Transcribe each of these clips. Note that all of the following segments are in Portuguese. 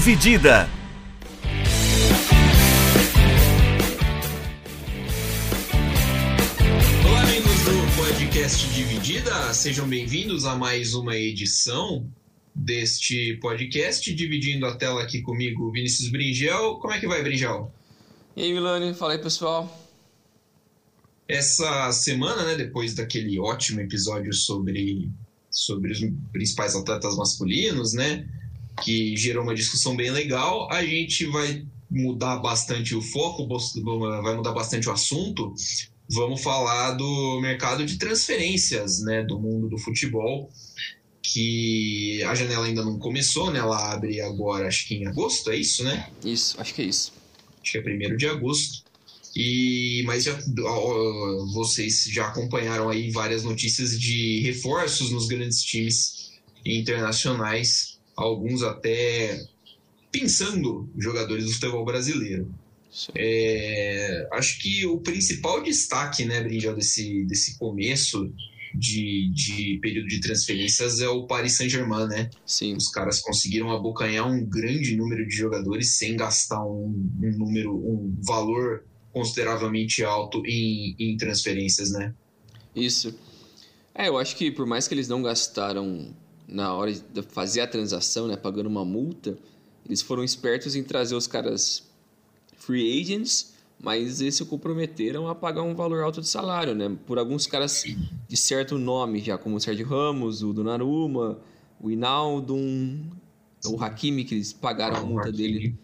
Dividida. Olá, amigos do podcast Dividida, sejam bem-vindos a mais uma edição deste podcast. Dividindo a tela aqui comigo, Vinícius Bringel. Como é que vai, Bringel? E aí, Milani, fala aí, pessoal. Essa semana, né, depois daquele ótimo episódio sobre, sobre os principais atletas masculinos, né, que gerou uma discussão bem legal, a gente vai mudar bastante o foco, vai mudar bastante o assunto. Vamos falar do mercado de transferências, né, do mundo do futebol, que a janela ainda não começou, né? Ela abre agora, acho que em agosto, é isso, né? Isso, acho que é isso. Acho que é primeiro de agosto. E, mas já, vocês já acompanharam aí várias notícias de reforços nos grandes times internacionais, alguns até pensando jogadores do futebol brasileiro. É, acho que o principal destaque, né, Brinjal, desse, desse começo de, de período de transferências é o Paris Saint-Germain, né? Sim. Os caras conseguiram abocanhar um grande número de jogadores sem gastar um, um número, um valor consideravelmente alto em, em transferências, né? Isso. É, eu acho que por mais que eles não gastaram na hora de fazer a transação, né, pagando uma multa, eles foram espertos em trazer os caras free agents, mas eles se comprometeram a pagar um valor alto de salário, né? Por alguns caras de certo nome, já como o Sérgio Ramos, o Donnarumma, o Inaldo, o Hakimi, que eles pagaram a multa dele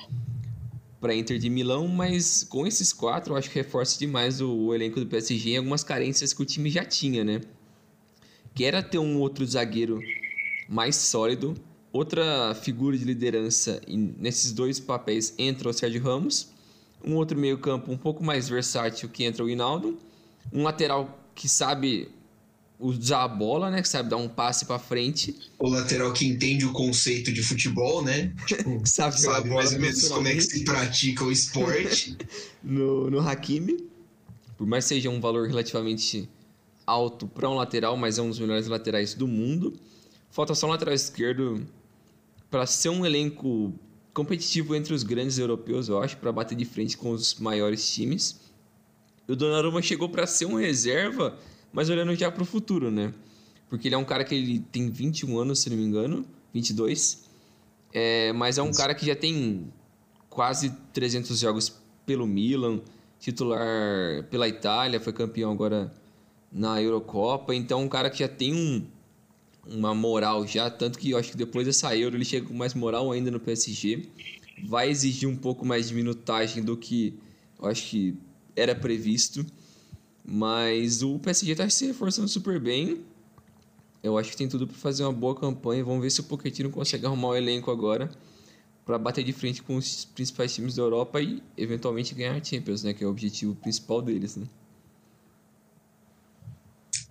para Inter de Milão, mas com esses quatro eu acho que reforça demais o, o, elenco do PSG em algumas carências que o time já tinha, né? Que era ter um outro zagueiro mais sólido, outra figura de liderança nesses dois papéis entra o Sérgio Ramos, um outro meio-campo um pouco mais versátil que entra o Hinaldo, um lateral que sabe usar a bola, né? Que sabe dar um passe para frente. O lateral que entende o conceito de futebol, né? Tipo, sabe, sabe mais ou menos como é que se pratica o esporte. no, no Hakimi. Por mais seja um valor relativamente alto para um lateral, mas é um dos melhores laterais do mundo. Falta só um lateral esquerdo para ser um elenco competitivo entre os grandes europeus, eu acho, para bater de frente com os maiores times. O Donnarumma chegou para ser um reserva mas olhando já para o futuro, né? Porque ele é um cara que ele tem 21 anos, se não me engano, 22. É, mas é um cara que já tem quase 300 jogos pelo Milan, titular pela Itália, foi campeão agora na Eurocopa. Então, um cara que já tem um, uma moral já, tanto que eu acho que depois dessa Euro ele chega com mais moral ainda no PSG. Vai exigir um pouco mais de minutagem do que eu acho que era previsto. Mas o PSG está se reforçando super bem. Eu acho que tem tudo para fazer uma boa campanha. Vamos ver se o Pochettino consegue arrumar o elenco agora para bater de frente com os principais times da Europa e eventualmente ganhar a Champions, né, que é o objetivo principal deles, né?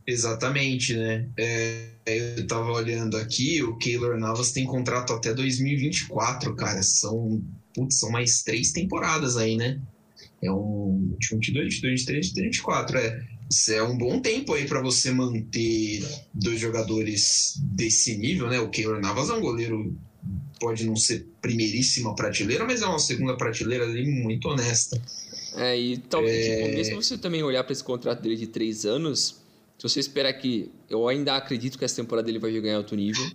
Exatamente, né? É, eu estava olhando aqui, o Keylor Navas tem contrato até 2024, cara. São, putz, são mais três temporadas aí, né? É um 22, 22, 23, 24. É, isso é um bom tempo aí para você manter dois jogadores desse nível, né? O Keylor Navas é um goleiro, pode não ser primeiríssima prateleira, mas é uma segunda prateleira ali muito honesta. É, e talvez, é... tipo, mesmo você também olhar para esse contrato dele de três anos, se você esperar que. Eu ainda acredito que essa temporada ele vai em alto nível.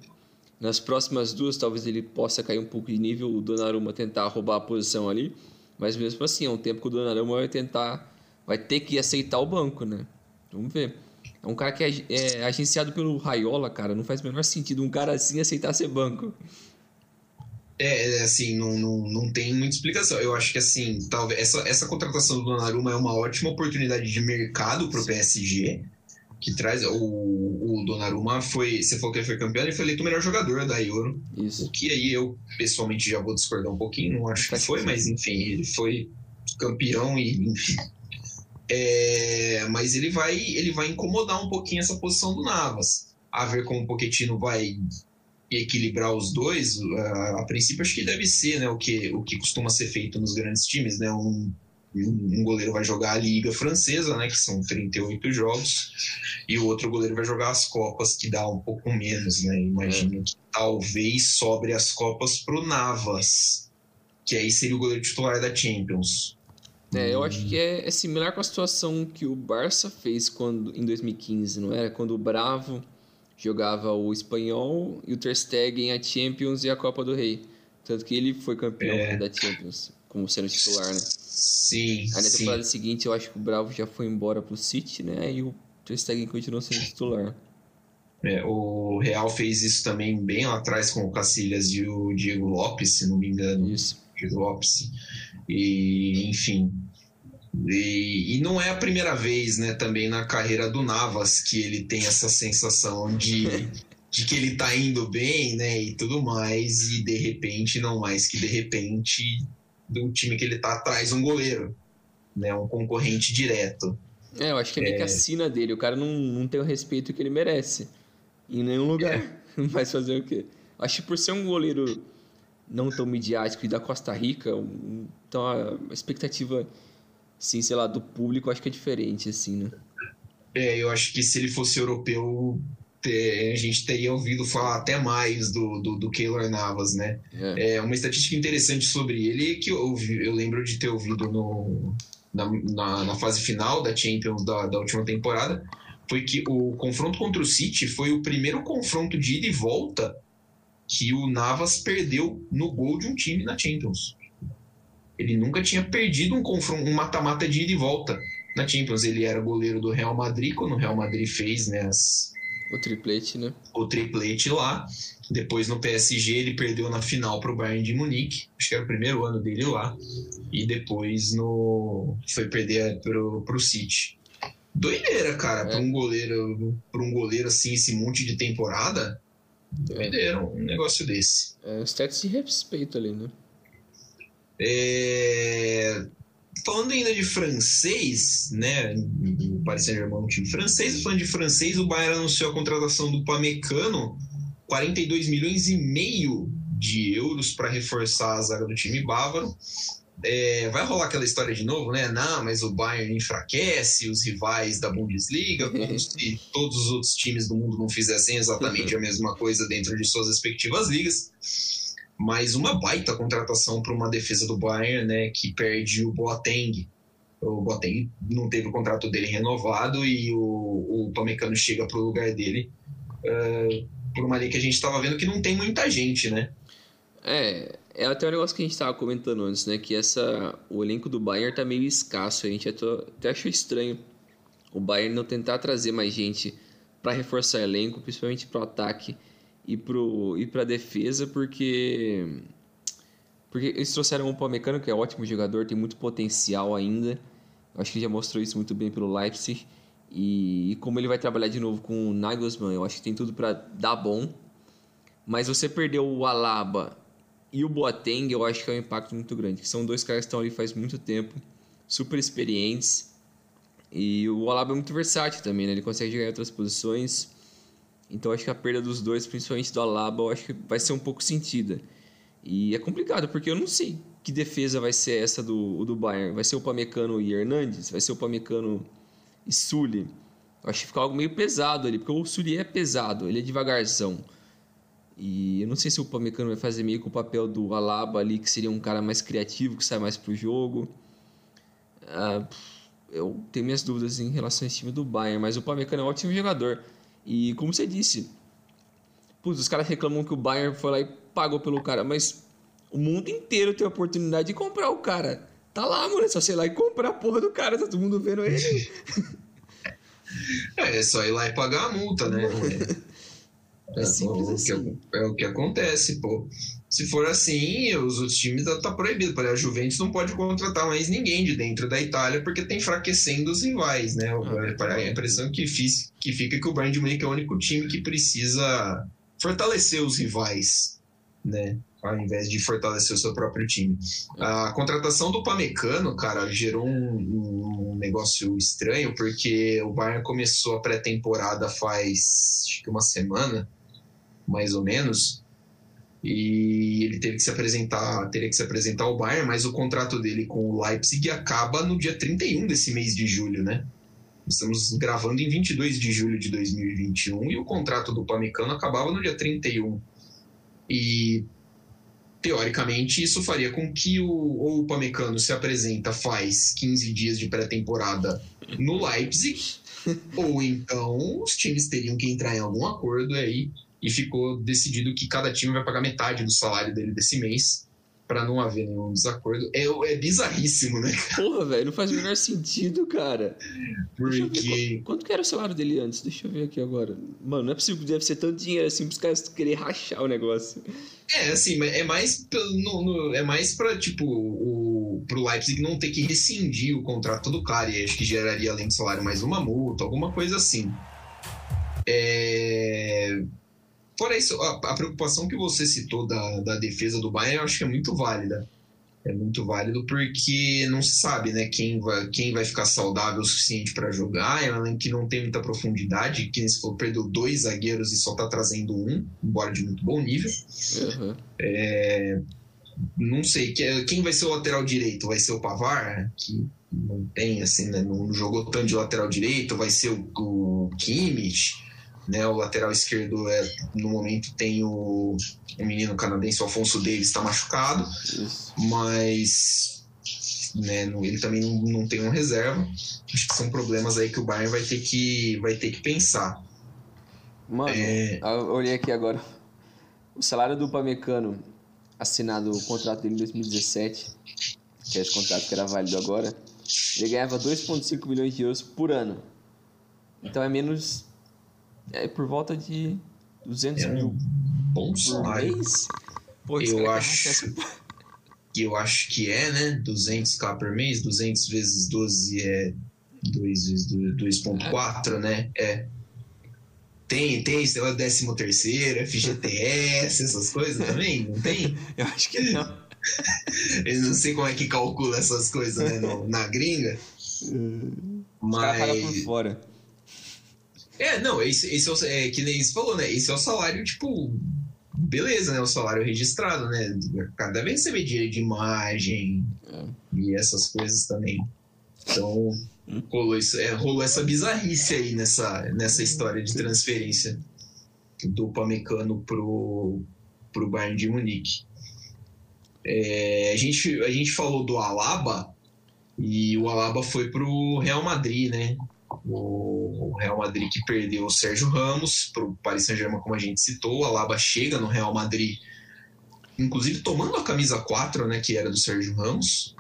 Nas próximas duas, talvez ele possa cair um pouco de nível, o Donnarumma tentar roubar a posição ali. Mas mesmo assim, é um tempo que o Donnarumma vai tentar, vai ter que aceitar o banco, né? Vamos ver. É um cara que é, é agenciado pelo Raiola, cara. Não faz o menor sentido um cara assim aceitar ser banco. É, é, assim, não, não, não tem muita explicação. Eu acho que, assim, talvez essa, essa contratação do Donnarumma é uma ótima oportunidade de mercado para o PSG que traz. O, o Donnarumma foi. Você falou que ele foi campeão, ele foi eleito o melhor jogador da Euro. Isso. O que aí eu, pessoalmente, já vou discordar um pouquinho, não acho que foi, mas enfim, ele foi campeão e enfim. É, mas ele vai, ele vai incomodar um pouquinho essa posição do Navas. A ver como o Pochettino vai equilibrar os dois, a, a princípio acho que deve ser né, o, que, o que costuma ser feito nos grandes times, né? Um, um goleiro vai jogar a Liga Francesa, né, que são 38 jogos, e o outro goleiro vai jogar as Copas, que dá um pouco menos, né? Imagino é. que talvez sobre as Copas pro Navas, que aí seria o goleiro titular da Champions. É, eu acho que é, é, similar com a situação que o Barça fez quando em 2015, não era? Quando o Bravo jogava o Espanhol e o Ter Stegen a Champions e a Copa do Rei. Tanto que ele foi campeão é. da Champions, como sendo titular, né? Sim, Aí na temporada seguinte eu acho que o Bravo já foi embora pro City, né? E o Ter Stegen continuou sendo titular. É, o Real fez isso também bem lá atrás com o Cacilhas e o Diego Lopes, se não me engano. Isso. Diego Lopes. E, enfim. E, e, não é a primeira vez, né, também na carreira do Navas que ele tem essa sensação de, de que ele tá indo bem, né, e tudo mais, e de repente, não mais que de repente, do time que ele tá atrás um goleiro, né, um concorrente direto. É, eu acho que é meio é... que a sina dele, o cara não, não tem o respeito que ele merece em nenhum lugar. É. Mas fazer o quê? Acho que por ser um goleiro não tão midiático e da Costa Rica, então a expectativa, sim, sei lá, do público acho que é diferente, assim, né? É, eu acho que se ele fosse europeu, a gente teria ouvido falar até mais do, do, do Keylor Navas, né? É. é. uma estatística interessante sobre ele que eu, eu lembro de ter ouvido no, na, na, na fase final da Champions da, da última temporada, foi que o confronto contra o City foi o primeiro confronto de ida e volta que o Navas perdeu no gol de um time na Champions. Ele nunca tinha perdido um confronto, um mata-mata de ida e volta na Champions. Ele era goleiro do Real Madrid quando o Real Madrid fez né, as, o triplete, né? O triplete lá. Depois no PSG ele perdeu na final para o Bayern de Munique. Acho que era o primeiro ano dele lá. E depois no foi perder pro, pro City. Doideira, cara, é. para um goleiro, para um goleiro assim esse monte de temporada. Doideira, um negócio desse. É um status de respeito ali, né? É... Falando ainda de francês, né? O Paris Saint-Germain é um time francês. Falando de francês, o Bayern anunciou a contratação do Pamecano, 42 milhões e meio de euros para reforçar a zaga do time bávaro. É, vai rolar aquela história de novo, né? Não, mas o Bayern enfraquece os rivais da Bundesliga, como se todos os outros times do mundo não fizessem exatamente a mesma coisa dentro de suas respectivas ligas. Mas uma baita contratação para uma defesa do Bayern, né? Que perde o Boateng. O Boateng não teve o contrato dele renovado e o, o Pamecano chega para o lugar dele uh, por uma liga que a gente estava vendo que não tem muita gente, né? É, é até um negócio que a gente estava comentando antes, né? Que essa, o elenco do Bayern tá meio escasso. A gente até, até achou estranho o Bayern não tentar trazer mais gente para reforçar o elenco, principalmente para o ataque e para defesa, porque porque eles trouxeram um Pamecano que é um ótimo jogador, tem muito potencial ainda. acho que já mostrou isso muito bem pelo Leipzig. E, e como ele vai trabalhar de novo com o Nagelsmann, eu acho que tem tudo para dar bom. Mas você perdeu o Alaba e o Boateng, eu acho que é um impacto muito grande. Que são dois caras que estão ali faz muito tempo, super experientes. E o Alaba é muito versátil também, né? Ele consegue jogar em outras posições. Então acho que a perda dos dois, principalmente do Alaba, eu acho que vai ser um pouco sentida. E é complicado, porque eu não sei que defesa vai ser essa do, do Bayern. Vai ser o Pamecano e Hernandes? Vai ser o Pamecano e Sully? Eu acho que fica algo meio pesado ali, porque o Sully é pesado, ele é devagarzão. E eu não sei se o Pamecano vai fazer meio com o papel do Alaba ali, que seria um cara mais criativo, que sai mais pro jogo. Uh, eu tenho minhas dúvidas em relação a esse time do Bayern, mas o Pamecano é um ótimo jogador. E como você disse, putz, os caras reclamam que o Bayern foi lá e pagou pelo cara, mas o mundo inteiro tem a oportunidade de comprar o cara. Tá lá, mano, é só sei lá e comprar a porra do cara, tá todo mundo vendo ele. é, é só ir lá e pagar a multa, né? É, simples o assim. Que, é o que acontece, pô. Se for assim, os outros times tá proibido. A Juventus não pode contratar mais ninguém de dentro da Itália porque tá enfraquecendo os rivais, né? Ah, a impressão que, fiz, que fica que o Bayern de Munique é o único time que precisa fortalecer os rivais, né? Ao invés de fortalecer o seu próprio time. A contratação do Pamecano, cara, gerou um, um negócio estranho porque o Bayern começou a pré-temporada faz acho que uma semana mais ou menos. E ele teve que se apresentar, teria que se apresentar ao Bayern, mas o contrato dele com o Leipzig acaba no dia 31 desse mês de julho, né? Estamos gravando em 22 de julho de 2021 e o contrato do Pamecano acabava no dia 31. E teoricamente isso faria com que o, ou o Pamecano se apresenta faz 15 dias de pré-temporada no Leipzig, ou então os times teriam que entrar em algum acordo aí e ficou decidido que cada time vai pagar metade do salário dele desse mês para não haver nenhum desacordo. É, é bizarríssimo, né? Porra, velho, não faz o menor sentido, cara. Porque. Quanto, que era o salário dele antes? Deixa eu ver aqui agora. Mano, não é possível que deve ser tanto dinheiro assim pros caras querer rachar o negócio. É, assim, é mais, no, no, é mais pra, tipo, o, pro Leipzig não ter que rescindir o contrato do cara, e acho que geraria, além do salário, mais uma multa, alguma coisa assim. É Fora isso, a, a, preocupação que você citou da, da defesa do Bayern, eu acho que é muito válida. É muito válido porque não se sabe né, quem, vai, quem vai ficar saudável o suficiente para jogar. É um elenco que não tem muita profundidade. Que se for perdeu dois zagueiros e só está trazendo um, embora de muito bom nível. Uhum. É, não sei, quem vai ser o lateral direito? Vai ser o Pavar, que não tem, assim, né, não jogou tanto de lateral direito, vai ser o, o Kimmich né? O lateral esquerdo é, no momento tem o, o menino canadense, o Alfonso Davis, está machucado, Isso. mas né, ele também não, não tem uma reserva. Acho que são problemas aí que o Bayern vai ter que, vai ter que pensar. Mano, é... eu olhei aqui agora. O salário do Pamecano, assinado o contrato dele em 2017, que é esse contrato que era válido agora, ele ganhava 2,5 milhões de euros por ano. Então é menos é por volta de 200 é um mil bom salário. mês? Pô, eu acho que eu acho que é, né? 200k por mês, 200 vezes 12 é 2.4, é. né? É. Tem, tem, sei lá, 13 terceiro, FGTS, essas coisas também, não tem? eu acho que não. Eu não sei como é que calcula essas coisas, né, na gringa. Mas... Os fora. É, não, esse, esse é, é, que nem você falou, né? Esse é o salário, tipo, beleza, né? O salário registrado, né? Cada deve receber dinheiro de imagem é. e essas coisas também. Então, rolou, isso, é, rolou essa bizarrice aí nessa, nessa história de transferência do Pamecano pro, pro Bayern de Munique. É, a, gente, a gente falou do Alaba e o Alaba foi pro Real Madrid, né? O Real Madrid que perdeu o Sérgio Ramos para o Paris Saint-Germain, como a gente citou. O Alaba chega no Real Madrid, inclusive tomando a camisa 4, né, que era do Sérgio Ramos,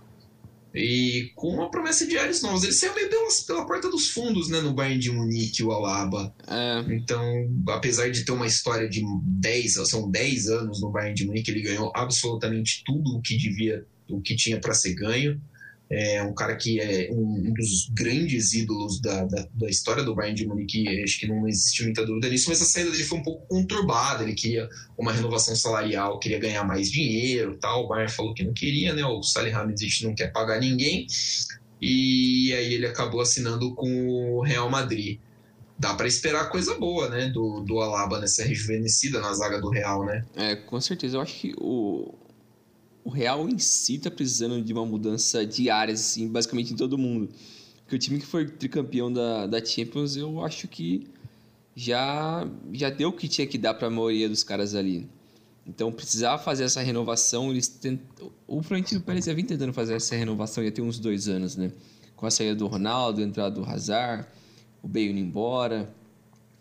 e com uma promessa de áreas novas. Ele saiu meio pela, pela porta dos fundos né, no Bayern de Munique, o Alaba. É. Então, apesar de ter uma história de 10, são 10 anos no Bayern de Munique, ele ganhou absolutamente tudo o que devia, o que tinha para ser ganho é um cara que é um, dos grandes ídolos da, da, da, história do Bayern de Munique, acho que não existe muita dúvida nisso, mas a saída dele foi um pouco conturbada, ele queria uma renovação salarial, queria ganhar mais dinheiro tal, o Bayern falou que não queria, né, o Salihamidzic não quer pagar ninguém, e aí ele acabou assinando com o Real Madrid. Dá para esperar coisa boa, né, do, do Alaba nessa rejuvenescida na zaga do Real, né? É, com certeza. Eu acho que o, o Real em si está precisando de uma mudança de áreas, assim, basicamente em todo mundo. Porque o time que foi tricampeão da, da Champions, eu acho que já, já deu o que tinha que dar para a maioria dos caras ali. Então precisava fazer essa renovação. Eles tent... O Florentino Pérez já vinha tentando fazer essa renovação já tem uns dois anos, né? Com a saída do Ronaldo, a entrada do Hazard, o Bale indo embora,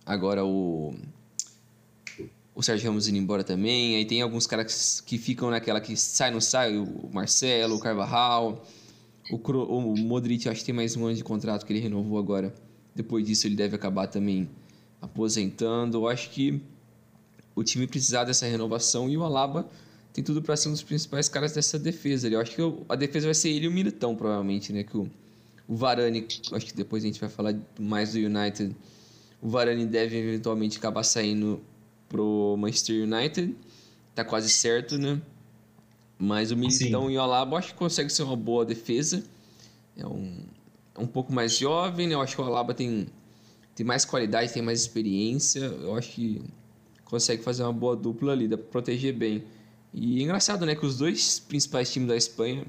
agora o o Sérgio Ramos indo embora também. Aí tem alguns caras que ficam naquela que sai, não sai, o Marcelo, o Carvajal. O, Cro, o Modric, acho que tem mais um ano de contrato que ele renovou agora. Depois disso, ele deve acabar também aposentando. Eu acho que o time precisar dessa renovação e o Alaba tem tudo para ser um dos principais caras dessa defesa. Eu acho que a defesa vai ser ele e o Militão, provavelmente, né? Que o, o Varane, acho que depois a gente vai falar mais do United. O Varane deve eventualmente acabar saindo pro Manchester United. Tá quase certo, né? Mas o Militão Sim. e o Alaba acho que consegue ser uma boa defesa. É um, é um pouco mais jovem, né? Eu acho que o Alaba tem, tem mais qualidade, tem mais experiência. Eu acho que consegue fazer uma boa dupla ali, dá pra proteger bem. E é engraçado, né, que os dois principais times da Espanha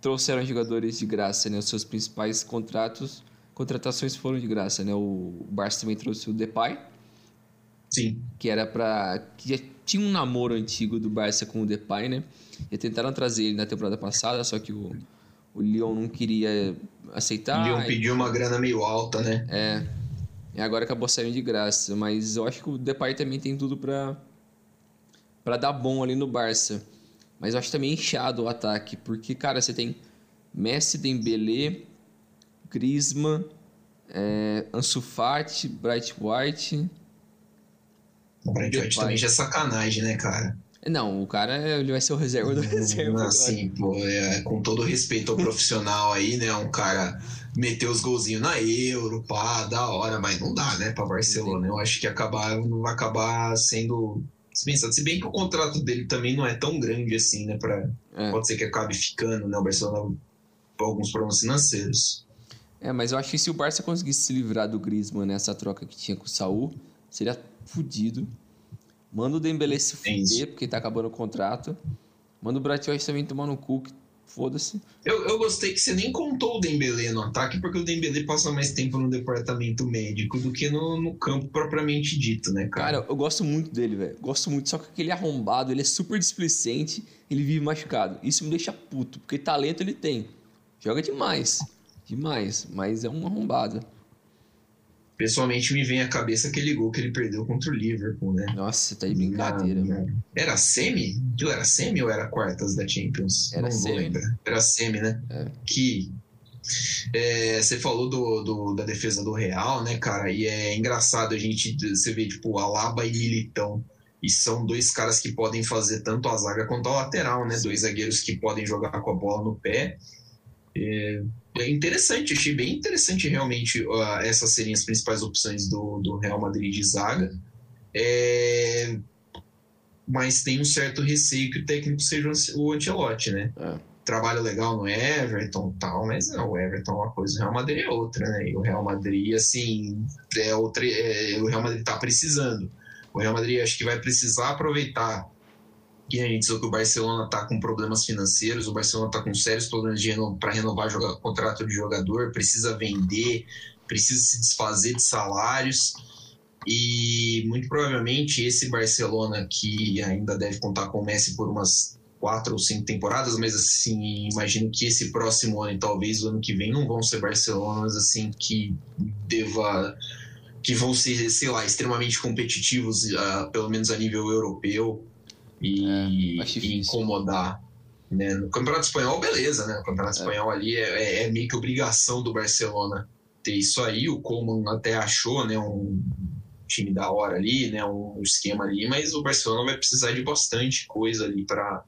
trouxeram jogadores de graça, né? Os seus principais contratos, contratações foram de graça, né? O Barça também trouxe o Depay. Sim. Que era para que já tinha um namoro antigo do Barça com o Depay, né? E tentaram trazer ele na temporada passada, só que o, o Lyon não queria aceitar. O Lyon pediu uma grana meio alta, né? É. E agora acabou saindo de graça, mas eu acho que o Depay também tem tudo para para dar bom ali no Barça. Mas eu acho também inchado o ataque, porque, cara, você tem Messi, Dembélé, Griezmann, é, Ansu Fati, Bright White... O Bright White também já é sacanagem, né, cara? Não, o cara ele vai ser o reserva do reserva. Assim, pô, é, com todo respeito ao profissional aí, né? Um cara meteu os golzinhos na Euro, pá, da hora, mas não dá, né, pra Barcelona. Eu acho que acabar, vai acabar sendo dispensado. Se bem que o contrato dele também não é tão grande assim, né? Pra, é. Pode ser que acabe ficando, né? O Barcelona por alguns problemas financeiros. É, mas eu acho que se o Barça conseguisse se livrar do Griezmann nessa troca que tinha com o Saul, seria fudido. Manda o Dembélé se fuder, porque tá acabando o contrato. Manda o Bratislava também tomar no cu, que foda-se. Eu, eu gostei que você nem contou o Dembélé no ataque, porque o Dembélé passa mais tempo no departamento médico do que no, no campo propriamente dito, né, cara? Cara, eu gosto muito dele, velho. Gosto muito, só que aquele arrombado, ele é super displicente, ele vive machucado. Isso me deixa puto, porque talento ele tem. Joga demais. Demais, mas é um arrombado. Pessoalmente me vem à cabeça aquele gol que ele perdeu contra o Liverpool, né? Nossa, tá de brincadeira, na, mano. Era semi? Era semi ou era quartas da Champions? Era Não semi. Era semi, né? É. Que é, você falou do, do, da defesa do Real, né, cara? E é engraçado a gente você vê tipo Alaba e Militão e são dois caras que podem fazer tanto a zaga quanto a lateral, né? Sim. Dois zagueiros que podem jogar com a bola no pé. É, é interessante, achei bem interessante realmente uh, essas serem as principais opções do, do Real Madrid de zaga. É, mas tem um certo receio que o técnico seja o Ancelotti, né? É. Trabalho legal no Everton tal, mas não, o Everton é uma coisa, o Real Madrid é outra, né? E o Real Madrid, assim, é outra, é, o Real Madrid tá precisando. O Real Madrid acho que vai precisar aproveitar que a gente viu que o Barcelona está com problemas financeiros, o Barcelona está com sérios problemas para renovar o contrato de jogador, precisa vender, precisa se desfazer de salários. E muito provavelmente esse Barcelona, que ainda deve contar com o Messi por umas quatro ou cinco temporadas, mas assim, imagino que esse próximo ano e talvez o ano que vem não vão ser Barcelonas assim que deva que vão ser, sei lá, extremamente competitivos, uh, pelo menos a nível europeu e, é, e incomodar. Né? No Campeonato Espanhol, beleza, né? No Campeonato é. Espanhol ali é, é, é, meio que obrigação do Barcelona ter isso aí. O Coman até achou, né? Um time da hora ali, né? Um esquema ali, mas o Barcelona vai precisar de bastante coisa ali para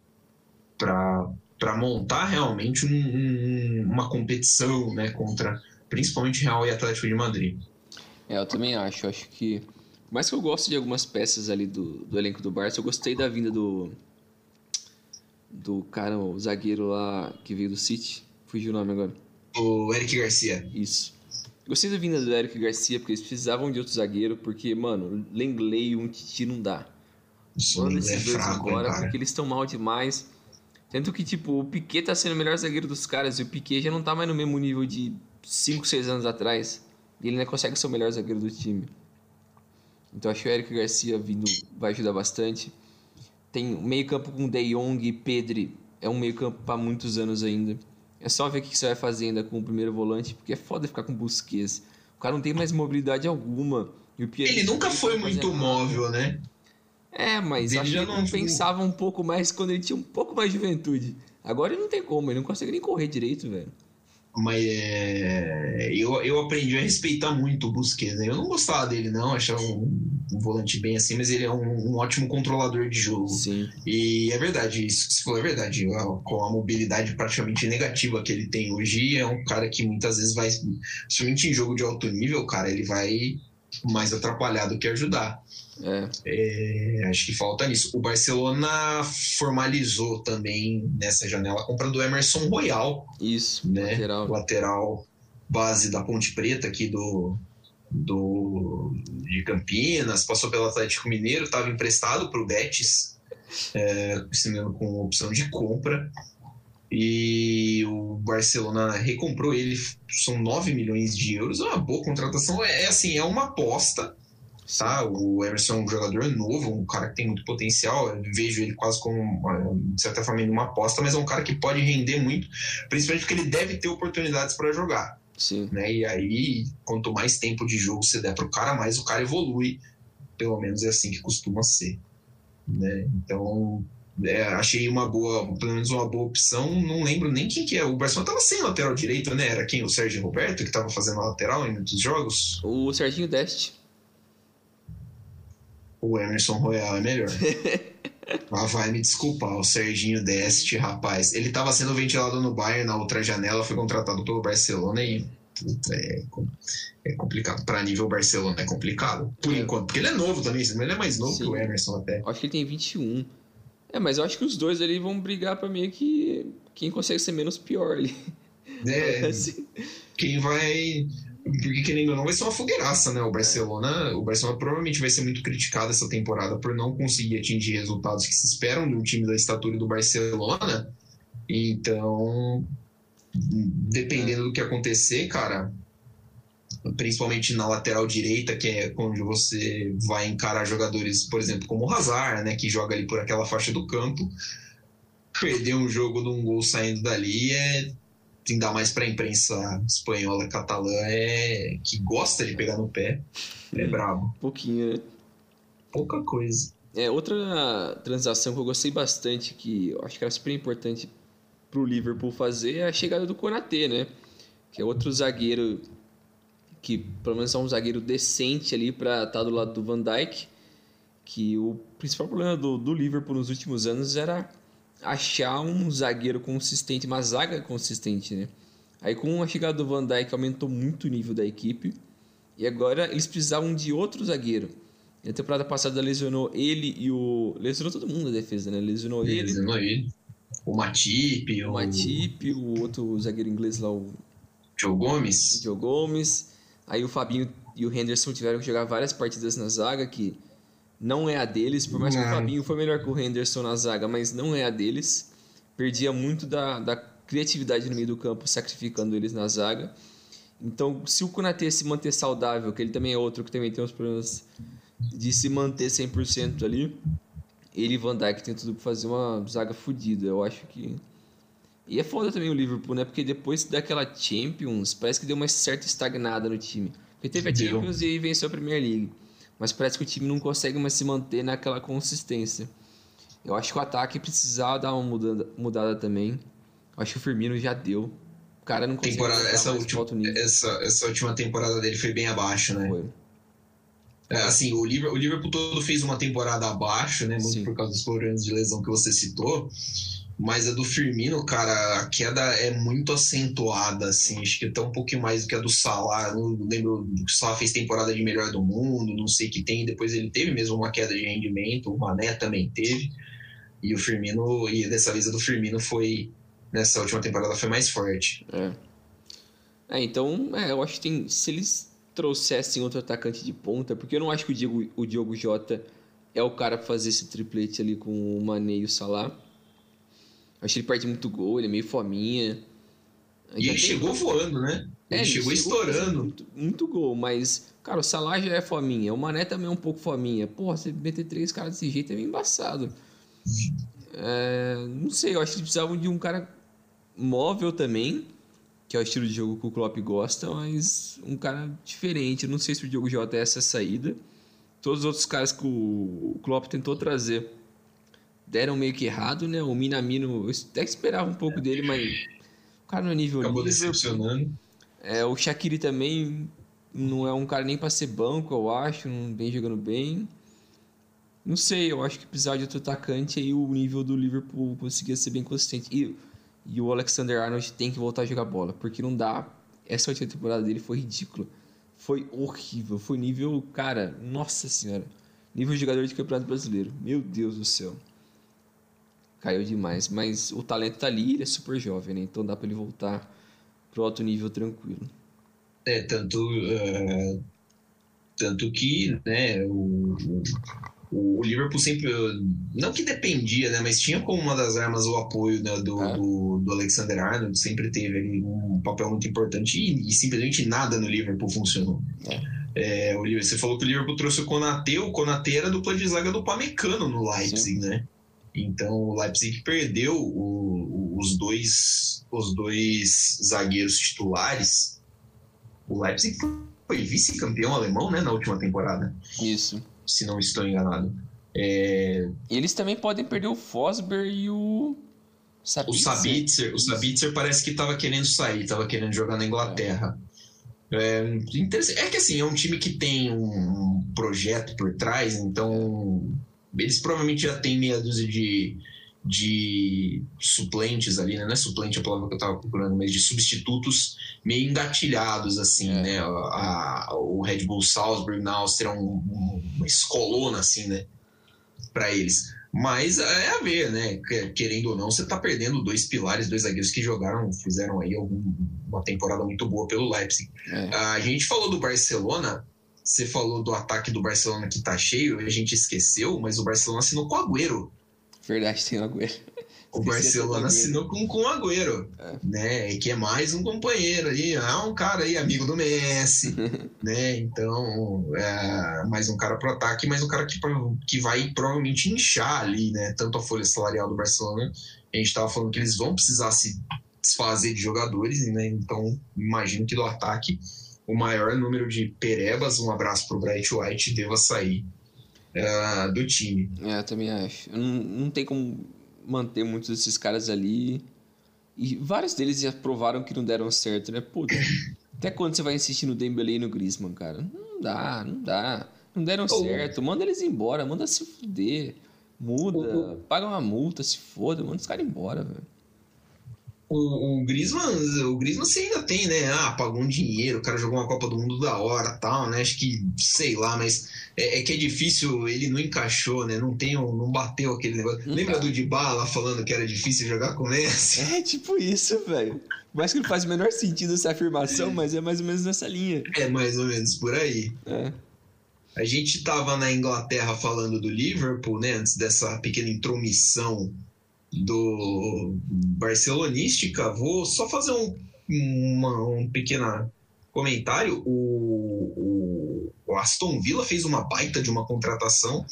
para montar realmente um, um, uma competição, né? Contra principalmente Real e Atlético de Madrid. É, eu também acho. Acho que mais que eu gosto de algumas peças ali do, do elenco do Barça, eu gostei da vinda do. Do cara, o zagueiro lá que veio do City. Fugiu o nome agora. O Eric Garcia. Isso. Gostei da vinda do Eric Garcia, porque eles precisavam de outro zagueiro, porque, mano, Lengley e um Titi não dá. Manda esses é dois fraco, agora, hein, porque eles estão mal demais. Tanto que, tipo, o Piquet tá sendo o melhor zagueiro dos caras, e o Piquet já não tá mais no mesmo nível de 5, 6 anos atrás. E ele ainda consegue ser o melhor zagueiro do time. Então acho que o Eric Garcia vindo vai ajudar bastante. Tem meio campo com De Jong e Pedri. É um meio campo para muitos anos ainda. É só ver o que você vai fazer ainda com o primeiro volante, porque é foda ficar com Busquets. O cara não tem mais mobilidade alguma. E o Ele nunca foi muito móvel, né? É, mas ele acho que ele não pensava um pouco mais quando ele tinha um pouco mais de juventude. Agora ele não tem como, ele não consegue nem correr direito, velho mas é, eu, eu aprendi a respeitar muito o Busquets. Né? Eu não gostava dele, não, achava um, um, volante bem assim, mas ele é um, um, ótimo controlador de jogo. Sim. E é verdade, isso que você falou é verdade. Com a mobilidade praticamente negativa que ele tem hoje, é um cara que muitas vezes vai, principalmente em jogo de alto nível, cara, ele vai mais atrapalhar do que ajudar. É. É, acho que falta nisso. O Barcelona formalizou também nessa janela a compra do Emerson Royal. Isso, né? lateral. lateral base da Ponte Preta aqui do, do, de Campinas, passou pelo Atlético Mineiro, estava emprestado para o Betis, é, com opção de compra. E o Barcelona recomprou ele, são 9 milhões de euros, é uma boa contratação. É, é assim, é uma aposta. Tá? O Emerson é um jogador novo, um cara que tem muito potencial. Eu vejo ele quase como, de certa forma, uma aposta, mas é um cara que pode render muito, principalmente porque ele deve ter oportunidades para jogar. Sim. Né? E aí, quanto mais tempo de jogo você der para o cara, mais o cara evolui. Pelo menos é assim que costuma ser. Né? Então, é, achei uma boa, pelo menos uma boa opção. Não lembro nem quem que é. O Barcelona estava sem lateral direito, né? Era quem? O Sérgio Roberto, que estava fazendo a lateral em muitos jogos? O Serginho Deste. O Emerson Royal é melhor. ah, vai me desculpar, o Serginho Deste, rapaz. Ele estava sendo ventilado no Bayern na outra janela, foi contratado pelo Barcelona e puta, é, é complicado. Para nível Barcelona é complicado. Por é. enquanto, porque ele é novo também, ele é mais novo Sim. que o Emerson até. Acho que ele tem 21. É, mas eu acho que os dois ali vão brigar para meio que quem consegue ser menos pior ali. É, assim. quem vai porque querendo ou não vai ser uma fogueiraça, né? O Barcelona, o Barcelona provavelmente vai ser muito criticado essa temporada por não conseguir atingir resultados que se esperam de um time da estatura do Barcelona. Então, dependendo do que acontecer, cara, principalmente na lateral direita, que é onde você vai encarar jogadores, por exemplo, como o Hazard, né, que joga ali por aquela faixa do campo, perder um jogo de um gol saindo dali é ainda mais para a imprensa espanhola catalã, é que gosta de pegar no pé, é brabo. Pouquinho, né? Pouca coisa. É, outra transação que eu gostei bastante, que eu acho que era super importante para o Liverpool fazer, é a chegada do Konaté, né? Que é outro zagueiro que, pelo menos, é um zagueiro decente ali para estar tá do lado do Van Dijk. Que o principal problema do, do Liverpool nos últimos anos era achar um zagueiro consistente, uma zaga consistente, né? Aí com a chegada do Van Dijk aumentou muito o nível da equipe e agora eles precisavam de outro zagueiro. Na temporada passada lesionou ele e o lesionou todo mundo na defesa, né? Lesionou ele. Lesionou ele. O Matip, o, o Matip, o outro zagueiro inglês lá, o Joe Gomes. Joe Gomes. Aí o Fabinho e o Henderson tiveram que jogar várias partidas na zaga que não é a deles, por mais não. que o Fabinho foi melhor que o Henderson na zaga, mas não é a deles. Perdia muito da, da criatividade no meio do campo, sacrificando eles na zaga. Então, se o Konaté se manter saudável, que ele também é outro que também tem os problemas de se manter 100% ali, ele e Van Dijk tem tudo para fazer uma zaga fodida. Eu acho que. E é foda também o Liverpool, né? Porque depois daquela Champions, parece que deu uma certa estagnada no time. Porque teve a Champions e venceu a Premier League mas parece que o time não consegue mais se manter naquela consistência. Eu acho que o ataque precisava dar uma mudada, mudada também. Eu acho que o Firmino já deu. O cara não consegue temporada, essa, última, essa, essa última temporada dele foi bem abaixo, né? Foi. É, assim, o Liverpool, o Liverpool todo fez uma temporada abaixo, né? Muito Sim. por causa dos problemas de lesão que você citou. Mas a do Firmino, cara, a queda é muito acentuada, assim. Acho que até um pouquinho mais do que a do Salah. Não lembro que o Salah fez temporada de melhor do mundo, não sei o que tem. Depois ele teve mesmo uma queda de rendimento, o Mané também teve. E o Firmino, e dessa vez a do Firmino foi, nessa última temporada, foi mais forte. É. É, então, é, eu acho que tem. Se eles trouxessem outro atacante de ponta, porque eu não acho que o Diogo, o Diogo Jota é o cara pra fazer esse triplete ali com o Mané e o Salah. Acho que ele perde muito gol, ele é meio fominha. E ele chegou voando, né? Ele, é, chegou, chegou estourando. Muito, muito, gol, mas, cara, o Salah já é fominha. O Mané também é um pouco fominha. Porra, você meter três caras desse jeito é meio embaçado. É, não sei, eu acho que eles precisavam de um cara móvel também, que é o estilo de jogo que o Klopp gosta, mas um cara diferente. Eu não sei se o Diogo Jota é essa saída. Todos os outros caras que o Klopp tentou trazer deram meio que errado, né? O Minamino, eu até esperava um pouco dele, mas o cara não é nível Acabou nível. decepcionando. É, o Shaqiri também não é um cara nem para ser banco, eu acho, não vem jogando bem. Não sei, eu acho que precisava de outro atacante aí o nível do Liverpool conseguia ser bem consistente. E, e o Alexander Arnold tem que voltar a jogar bola, porque não dá. Essa última temporada dele foi ridícula. Foi horrível. Foi nível, cara, nossa senhora. Nível jogador de campeonato brasileiro. Meu Deus do céu caiu demais. Mas o talento tá ali, ele é super jovem, né? Então dá para ele voltar pro alto nível tranquilo. É, tanto uh, Tanto que, né, o, o, o, Liverpool sempre. Não que dependia, né? Mas tinha como uma das armas o apoio né, do, é. do, do, Alexander Arnold, sempre teve ali um papel muito importante e, e simplesmente nada no Liverpool funcionou. É. É, o, você falou que o Liverpool trouxe o Konate, o Konate era dupla de zaga do Pamecano no Leipzig, Sim. né? Então o Leipzig perdeu o, os, dois, os dois zagueiros titulares. O Leipzig foi vice-campeão alemão, né, na última temporada. Isso. Se não estou enganado. É... Eles também podem perder o Fosber e o Sabitzer. O Sabitzer, o Sabitzer parece que estava querendo sair, estava querendo jogar na Inglaterra. É. É, é que assim, é um time que tem um projeto por trás, então eles provavelmente já têm meia dúzia de, de suplentes ali, né? Não é suplente a palavra que eu estava procurando, mas de substitutos meio engatilhados, assim, é. né? A, a, o Red Bull Salzburg na Áustria é um, uma escolona, assim, né? Para eles. Mas é a ver, né? Querendo ou não, você está perdendo dois pilares, dois zagueiros que jogaram, fizeram aí algum, uma temporada muito boa pelo Leipzig. É. A gente falou do Barcelona, você falou do ataque do Barcelona que tá cheio, a gente esqueceu, mas o Barcelona assinou com o Agüero. Verdade, tem o Agüero. O Barcelona assinou com, com o Agüero, é. né? Que é mais um companheiro aí, ah, um cara aí, amigo do Messi, né? Então, é, mais um cara pro ataque, mais um cara que, que vai provavelmente inchar ali, né? Tanto a folha salarial do Barcelona, a gente tava falando que eles vão precisar se desfazer de jogadores, né? Então, imagino que do ataque o maior número de perebas, um abraço pro Bright White, deva sair uh, do time. É, eu também acho. Não, não tem como manter muitos desses caras ali. E vários deles já provaram que não deram certo, né? Puta, até quando você vai insistir no Dembele e no Griezmann, cara? Não dá, não dá. Não deram oh. certo. Manda eles embora, manda se fuder. Muda, oh. paga uma multa, se foda, manda os caras embora, velho. O, o Griezmann, o Griezmann você ainda tem, né? Ah, pagou um dinheiro, o cara jogou uma Copa do Mundo da hora tal, né? Acho que, sei lá, mas é, é que é difícil, ele não encaixou, né? Não tem, não bateu aquele negócio. Não Lembra tá. do Dybala falando que era difícil jogar com o Messi? É tipo isso, velho. Mais que não faz o menor sentido essa afirmação, é. mas é mais ou menos nessa linha. É mais ou menos por aí. É. A gente tava na Inglaterra falando do Liverpool, né? Antes dessa pequena intromissão do barcelonística, vou só fazer um, uma, um pequeno comentário. O, o, o, Aston Villa fez uma baita de uma contratação,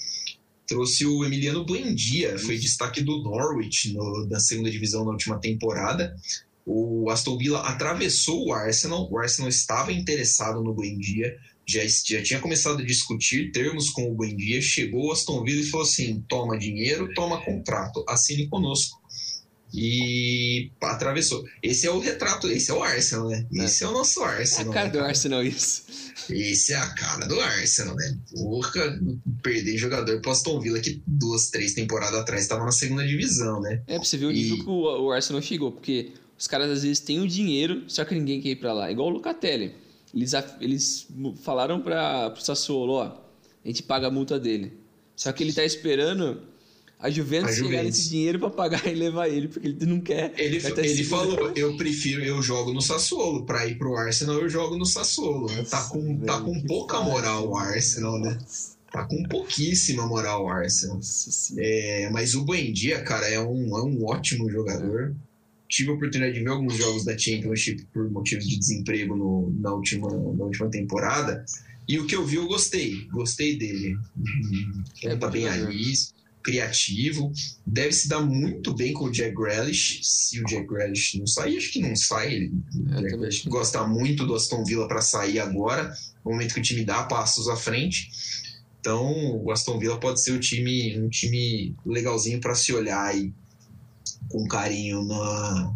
trouxe o Emiliano Buendia, foi destaque do Norwich no, na segunda divisão na última temporada. O Aston Villa atravessou o Arsenal, o Arsenal estava interessado no Buendia, já, já tinha começado a discutir termos com o Buendia, chegou o Aston Villa e falou assim: toma dinheiro, toma contrato, assine conosco. E atravessou. Esse é o retrato, esse é o Arsenal, né? É. Esse é, o nosso Arsenal. É a cara né, do Arsenal, isso. Esse é a cara do Arsenal, né? Porra, perder jogador pro Aston Villa que duas, três temporadas atrás estava na segunda divisão, né? É, pra você ver o nível que o Arsenal chegou, porque os caras às vezes têm o dinheiro, só que ninguém quer ir pra lá. Igual o Lucatelli. Eles, eles falaram para o Sassuolo, ó, a gente paga a multa dele. Só que ele tá esperando a Juventus, a Juventus. chegar nesse dinheiro para pagar e levar ele, porque ele não quer. Ele, ele falou, eu prefiro, eu jogo no Sassuolo, para ir pro Arsenal eu jogo no Sassuolo. Nossa, tá com, velho, tá com pouca moral o Arsenal, né? Tá com pouquíssima moral o Arsenal. É, mas o Buendia, cara, é um, é um ótimo jogador. É tive a oportunidade de ver alguns jogos da Championship por motivos de desemprego no, na, última, na última temporada. E o que eu vi, eu gostei. Gostei dele. Ele tá bem ali, criativo. Deve se dar muito bem com o Jack Grealish. Se o Jack Grealish não sair, acho que não sai. Ele é, gosta muito do Aston Villa para sair agora, no momento que o time dá passos à frente. Então, o Aston Villa pode ser um time, um time legalzinho para se olhar aí com carinho na,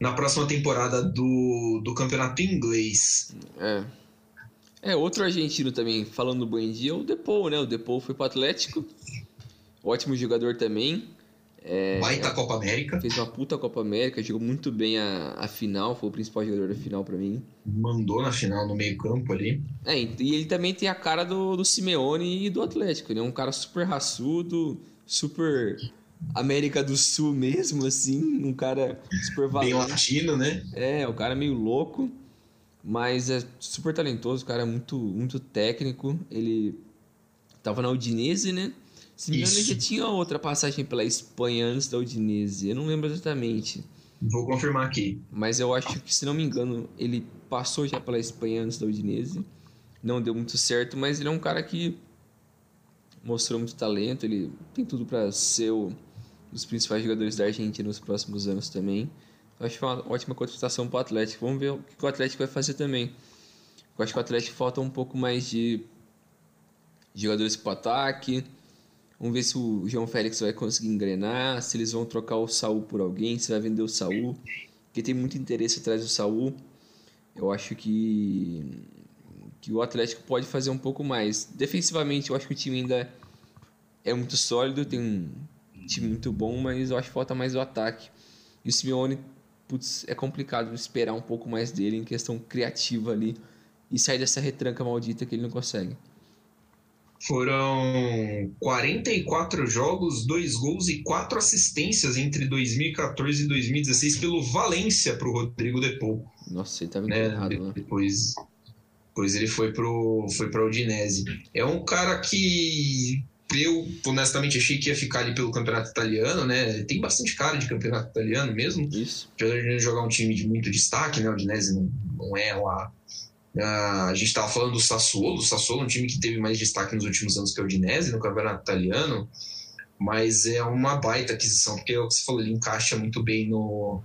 na próxima temporada do, do campeonato inglês. É. É, outro argentino também, falando do Buendia, é o Depou, né? O Depou foi pro Atlético. Ótimo jogador também. É, Baita Copa América. Fez uma puta Copa América, jogou muito bem a, a final, foi o principal jogador da final para mim. Mandou na final no meio-campo ali. É, e ele também tem a cara do, do Simeone e do Atlético, né? Um cara super raçudo, super América do Sul mesmo, assim, um cara super valente. Bem latino, né? É, o cara meio louco. Mas é super talentoso, o cara é muito, muito técnico. Ele tava na Udinese, né? Se me engano, ele já tinha outra passagem pela Espanha antes da Udinese. Eu não lembro exatamente. Vou confirmar aqui. Mas eu acho que, se não me engano, ele passou já pela Espanha antes da Udinese. Não deu muito certo, mas ele é um cara que mostrou muito talento. Ele tem tudo para ser um dos principais jogadores da Argentina nos próximos anos também. Eu acho que uma ótima contratação para o Atlético. Vamos ver o que o Atlético vai fazer também. Eu acho que o Atlético falta um pouco mais de jogadores para o ataque. Vamos ver se o João Félix vai conseguir engrenar, se eles vão trocar o Saul por alguém, se vai vender o Saul, porque tem muito interesse atrás do Saul. Eu acho que que o Atlético pode fazer um pouco mais. Defensivamente, eu acho que o time ainda é muito sólido, tem time muito bom, mas eu acho que falta mais o ataque. E o Simeone putz, é complicado esperar um pouco mais dele em questão criativa ali e sair dessa retranca maldita que ele não consegue. Foram 44 jogos, 2 gols e 4 assistências entre 2014 e 2016 pelo Valência para o Rodrigo Depou. Nossa, ele estava né? errado, né? Depois, depois ele foi pro foi para Udinese. É um cara que eu honestamente achei que ia ficar ali pelo campeonato italiano, né? Tem bastante cara de campeonato italiano mesmo. Isso. Apesar de jogar um time de muito destaque, né? O Udinese não, não é lá. Uh, a gente estava falando do Sassuolo. O Sassuolo é um time que teve mais destaque nos últimos anos que o Udinese no campeonato italiano. Mas é uma baita aquisição, porque é o que você falou, ele encaixa muito bem no,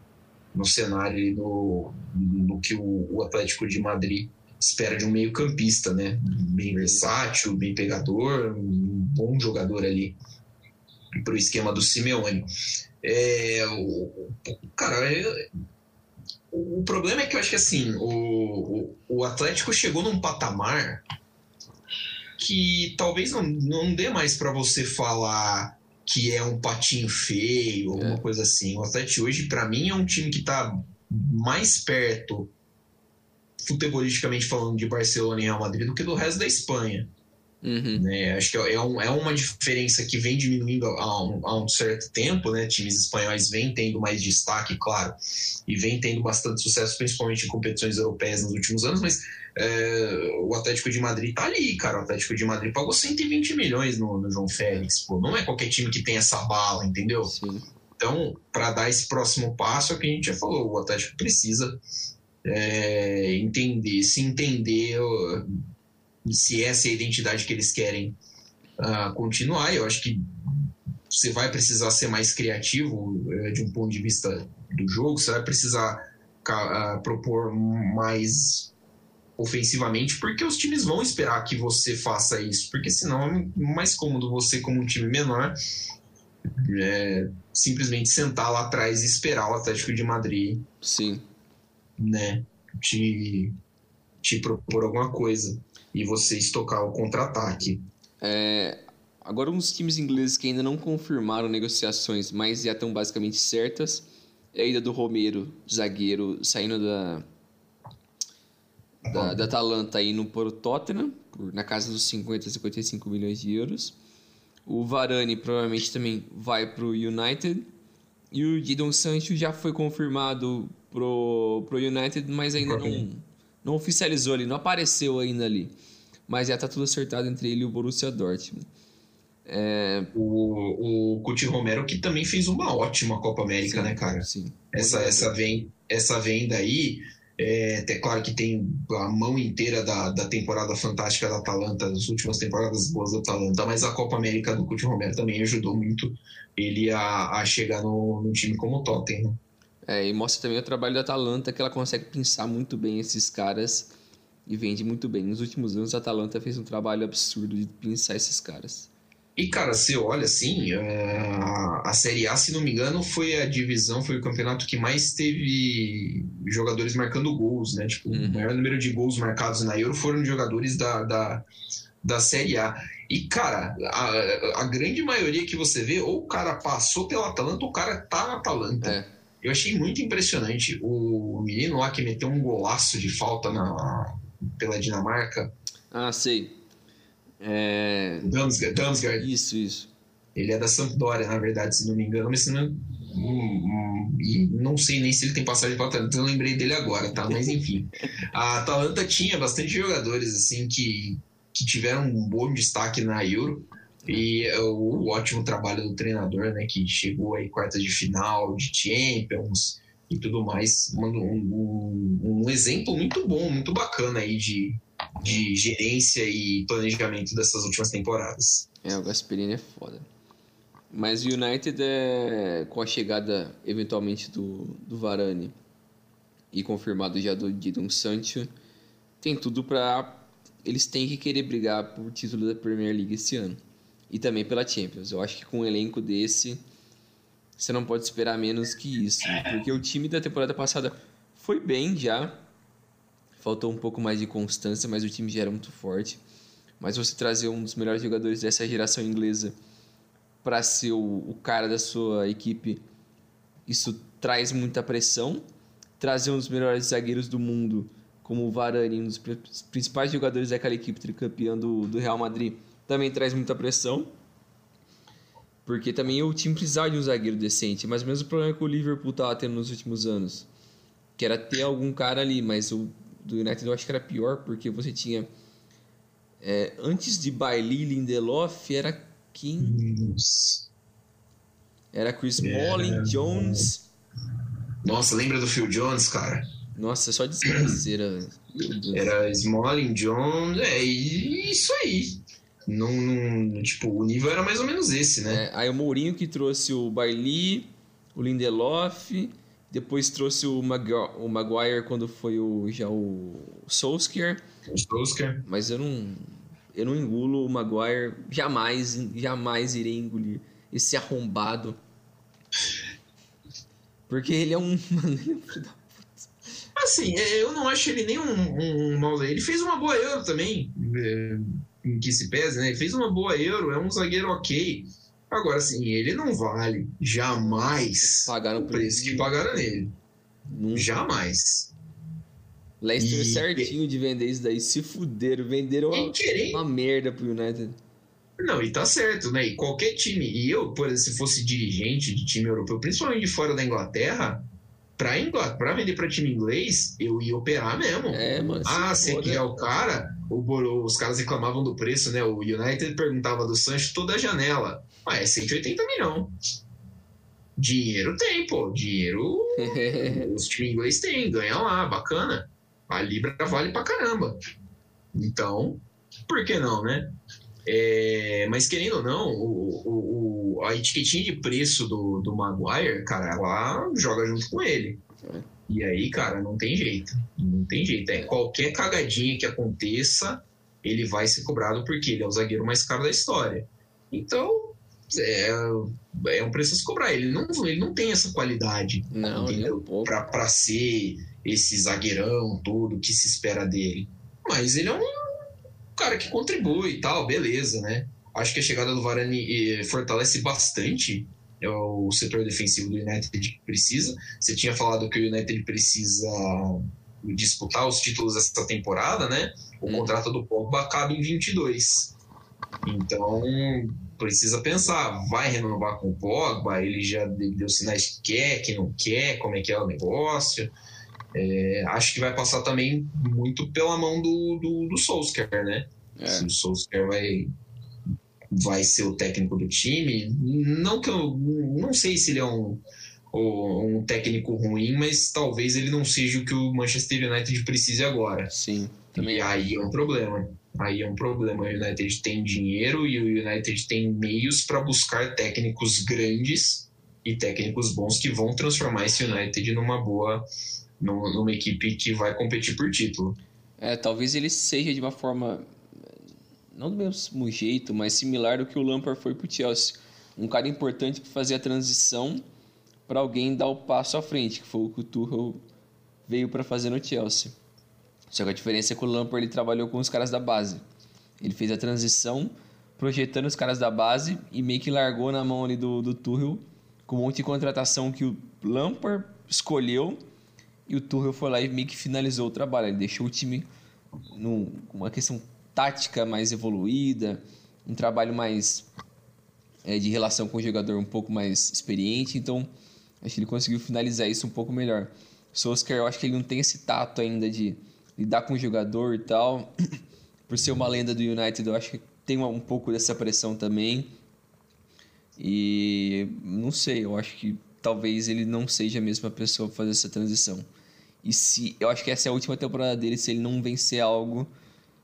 no cenário e no, no que o, o Atlético de Madrid espera de um meio-campista, né? Bem versátil, bem pegador, um bom jogador ali para o esquema do Simeone. É, o, cara, é, o problema é que eu acho que assim, o, o, Atlético chegou num patamar que talvez não, não dê mais para você falar que é um patinho feio, alguma é. coisa assim. O Atlético hoje, para mim, é um time que está mais perto futebolisticamente falando, de Barcelona e Real Madrid do que do resto da Espanha. Uhum. Né? Acho que é, um, é, uma diferença que vem diminuindo há um, há um, certo tempo, né? Times espanhóis vêm tendo mais destaque, claro, e vêm tendo bastante sucesso, principalmente em competições europeias nos últimos anos, mas é, o Atlético de Madrid tá ali, cara. O Atlético de Madrid pagou 120 milhões no, no João Félix, pô. Não é qualquer time que tem essa bala, entendeu? Sim. Então, para dar esse próximo passo, é o que a gente já falou, o Atlético precisa é, entender, se entender se essa é a identidade que eles querem uh, continuar. Eu acho que você vai precisar ser mais criativo uh, de um ponto de vista do jogo, você vai precisar uh, propor mais ofensivamente, porque os times vão esperar que você faça isso, porque senão é mais cômodo você, como um time menor, é, simplesmente sentar lá atrás e esperar o Atlético de Madrid. Sim né, te, te propor alguma coisa e você estocar o contra-ataque. É, agora, uns times ingleses que ainda não confirmaram negociações, mas já estão basicamente certas, é a ida do Romero, zagueiro, saindo da, da, da Atalanta indo para o Tottenham, por, na casa dos 50 a 55 milhões de euros. O Varane provavelmente também vai para o United. E o Gidon Sancho já foi confirmado pro, pro United, mas ainda não, não oficializou ali, não apareceu ainda ali. Mas já tá tudo acertado entre ele e o Borussia Dortmund. É... O, o Coutinho Romero, que também fez uma ótima Copa América, sim, né, cara? Sim. Essa, essa, vem, essa venda aí, é, até claro que tem a mão inteira da, da temporada fantástica da Atalanta, as últimas temporadas boas da Atalanta, mas a Copa América do Coutinho Romero também ajudou muito ele a, a chegar no, no time como o Tottenham. É, e mostra também o trabalho da Atalanta, que ela consegue pensar muito bem esses caras e vende muito bem. Nos últimos anos, a Atalanta fez um trabalho absurdo de pensar esses caras. E, cara, você olha assim, é, a Série A, se não me engano, foi a divisão, foi o campeonato que mais teve jogadores marcando gols, né? Tipo, uhum. o maior número de gols marcados na Euro foram jogadores da, da, da Série A. E, cara, a, a grande maioria que você vê, ou o cara passou pela Atalanta, ou o cara tá na Atalanta. É. Eu achei muito impressionante o menino lá que meteu um golaço de falta na, pela Dinamarca. Ah, sei. É... Damsgaard, Damsgaard. Isso, isso. Ele é da Sampdoria, na verdade, se não me engano, mas não, hum, e não sei nem se ele tem passagem para Atalanta, eu lembrei dele agora, tá? Mas enfim. A Atalanta tinha bastante jogadores assim que, que tiveram um bom destaque na Euro. E o, o ótimo trabalho do treinador, né? Que chegou aí quartas de final, de Champions e tudo mais. Um, um, um exemplo muito bom, muito bacana aí de, de gerência e planejamento dessas últimas temporadas. É, o Gasperini é foda. Mas o United é com a chegada eventualmente do, do Varane e confirmado já do Didon Sancho, tem tudo para eles têm que querer brigar por título da Premier League esse ano e também pela Champions. Eu acho que com um elenco desse você não pode esperar menos que isso, porque o time da temporada passada foi bem já, faltou um pouco mais de constância, mas o time já era muito forte. Mas você trazer um dos melhores jogadores dessa geração inglesa para ser o, o, cara da sua equipe, isso traz muita pressão. Trazer um dos melhores zagueiros do mundo, como o Varane, um dos principais jogadores daquela equipe tricampeã do, do Real Madrid, também traz muita pressão. Porque também o time precisava de um zagueiro decente. Mas o mesmo problema que o Liverpool estava tendo nos últimos anos. Que era ter algum cara ali. Mas o do United eu acho que era pior, porque você tinha. É, antes de Bailey Lindelof, era quem? Era Chris Smalling, Jones. Nossa, lembra do Phil Jones, cara? Nossa, só desgraceira. Era Smalling, Jones, é isso aí. Não, tipo, o nível era mais ou menos esse, né? É, aí o Mourinho que trouxe o Bailey, o Lindelof, depois trouxe o, Mag o Maguire quando foi o, já o Solskjaer. O Solskjaer. Mas eu não eu não engulo o Maguire, jamais, jamais irei engolir esse arrombado. Porque ele é um. assim, é, eu não acho ele nem um, um, mau Ele fez uma boa Euro também, é, em que se pese, né? Ele fez uma boa Euro, é um zagueiro ok. Agora, assim, ele não vale jamais pagaram o preço que pagaram nele. Nunca. Jamais. Leicester e... certinho de vender isso daí, se fuderam, venderam uma, uma merda pro United. Não, e tá certo, né? E qualquer time, e eu, por exemplo, se fosse dirigente de time europeu, principalmente de fora da Inglaterra, pra, Inglaterra, pra vender pra time inglês, eu ia operar mesmo. É, mano. Ah, você quer o cara? O, os caras reclamavam do preço, né? O United perguntava do Sancho toda a janela. Ah, é 180 milhões. Dinheiro tem, pô. Dinheiro os times inglês têm, ganha lá, bacana a Libra vale pra caramba. Então, por que não, né? É, mas querendo ou não, o, o, a etiquetinha de preço do, do Maguire, cara, ela joga junto com ele. E aí, cara, não tem jeito. Não tem jeito. É qualquer cagadinha que aconteça, ele vai ser cobrado porque ele é o zagueiro mais caro da história. Então, é, é um preço a se cobrar. Ele não, ele não tem essa qualidade. Não, entendeu? Um pra, pra ser esse zagueirão todo que se espera dele. Mas ele é um cara que contribui e tal, beleza, né? Acho que a chegada do Varane eh, fortalece bastante é o setor defensivo do United que precisa. Você tinha falado que o United precisa disputar os títulos dessa temporada, né? O hum. contrato do Pogba acaba em 22. Então, precisa pensar, vai renovar com o Pogba? Ele já deu sinais que quer, que não quer, como é que é o negócio? É, acho que vai passar também muito pela mão do, do, do Solskjaer, né? É. Se o Solskjaer vai, vai ser o técnico do time, não que eu não sei se ele é um, um técnico ruim, mas talvez ele não seja o que o Manchester United precise agora. Sim, também. E aí é um problema. Aí é um problema. O United tem dinheiro e o United tem meios para buscar técnicos grandes e técnicos bons que vão transformar esse United numa boa numa equipe que vai competir por título. É, talvez ele seja de uma forma não do mesmo jeito, mas similar do que o Lampard foi para o Chelsea. Um cara importante para fazer a transição para alguém dar o passo à frente, que foi o que o Tuchel veio para fazer no Chelsea. Só que a diferença é que o Lampard ele trabalhou com os caras da base. Ele fez a transição projetando os caras da base e meio que largou na mão ali do, do Tuchel com um monte de contratação que o Lampard escolheu e o Tuchel foi lá e meio que finalizou o trabalho. Ele deixou o time com uma questão tática mais evoluída, um trabalho mais é, de relação com o jogador um pouco mais experiente. Então, Acho que ele conseguiu finalizar isso um pouco melhor. Solskjaer, eu acho que ele não tem esse tato ainda de lidar com o jogador e tal. Por ser uma lenda do United, eu acho que tem um pouco dessa pressão também. E não sei, eu acho que talvez ele não seja a mesma pessoa para fazer essa transição. E se eu acho que essa é a última temporada dele, se ele não vencer algo,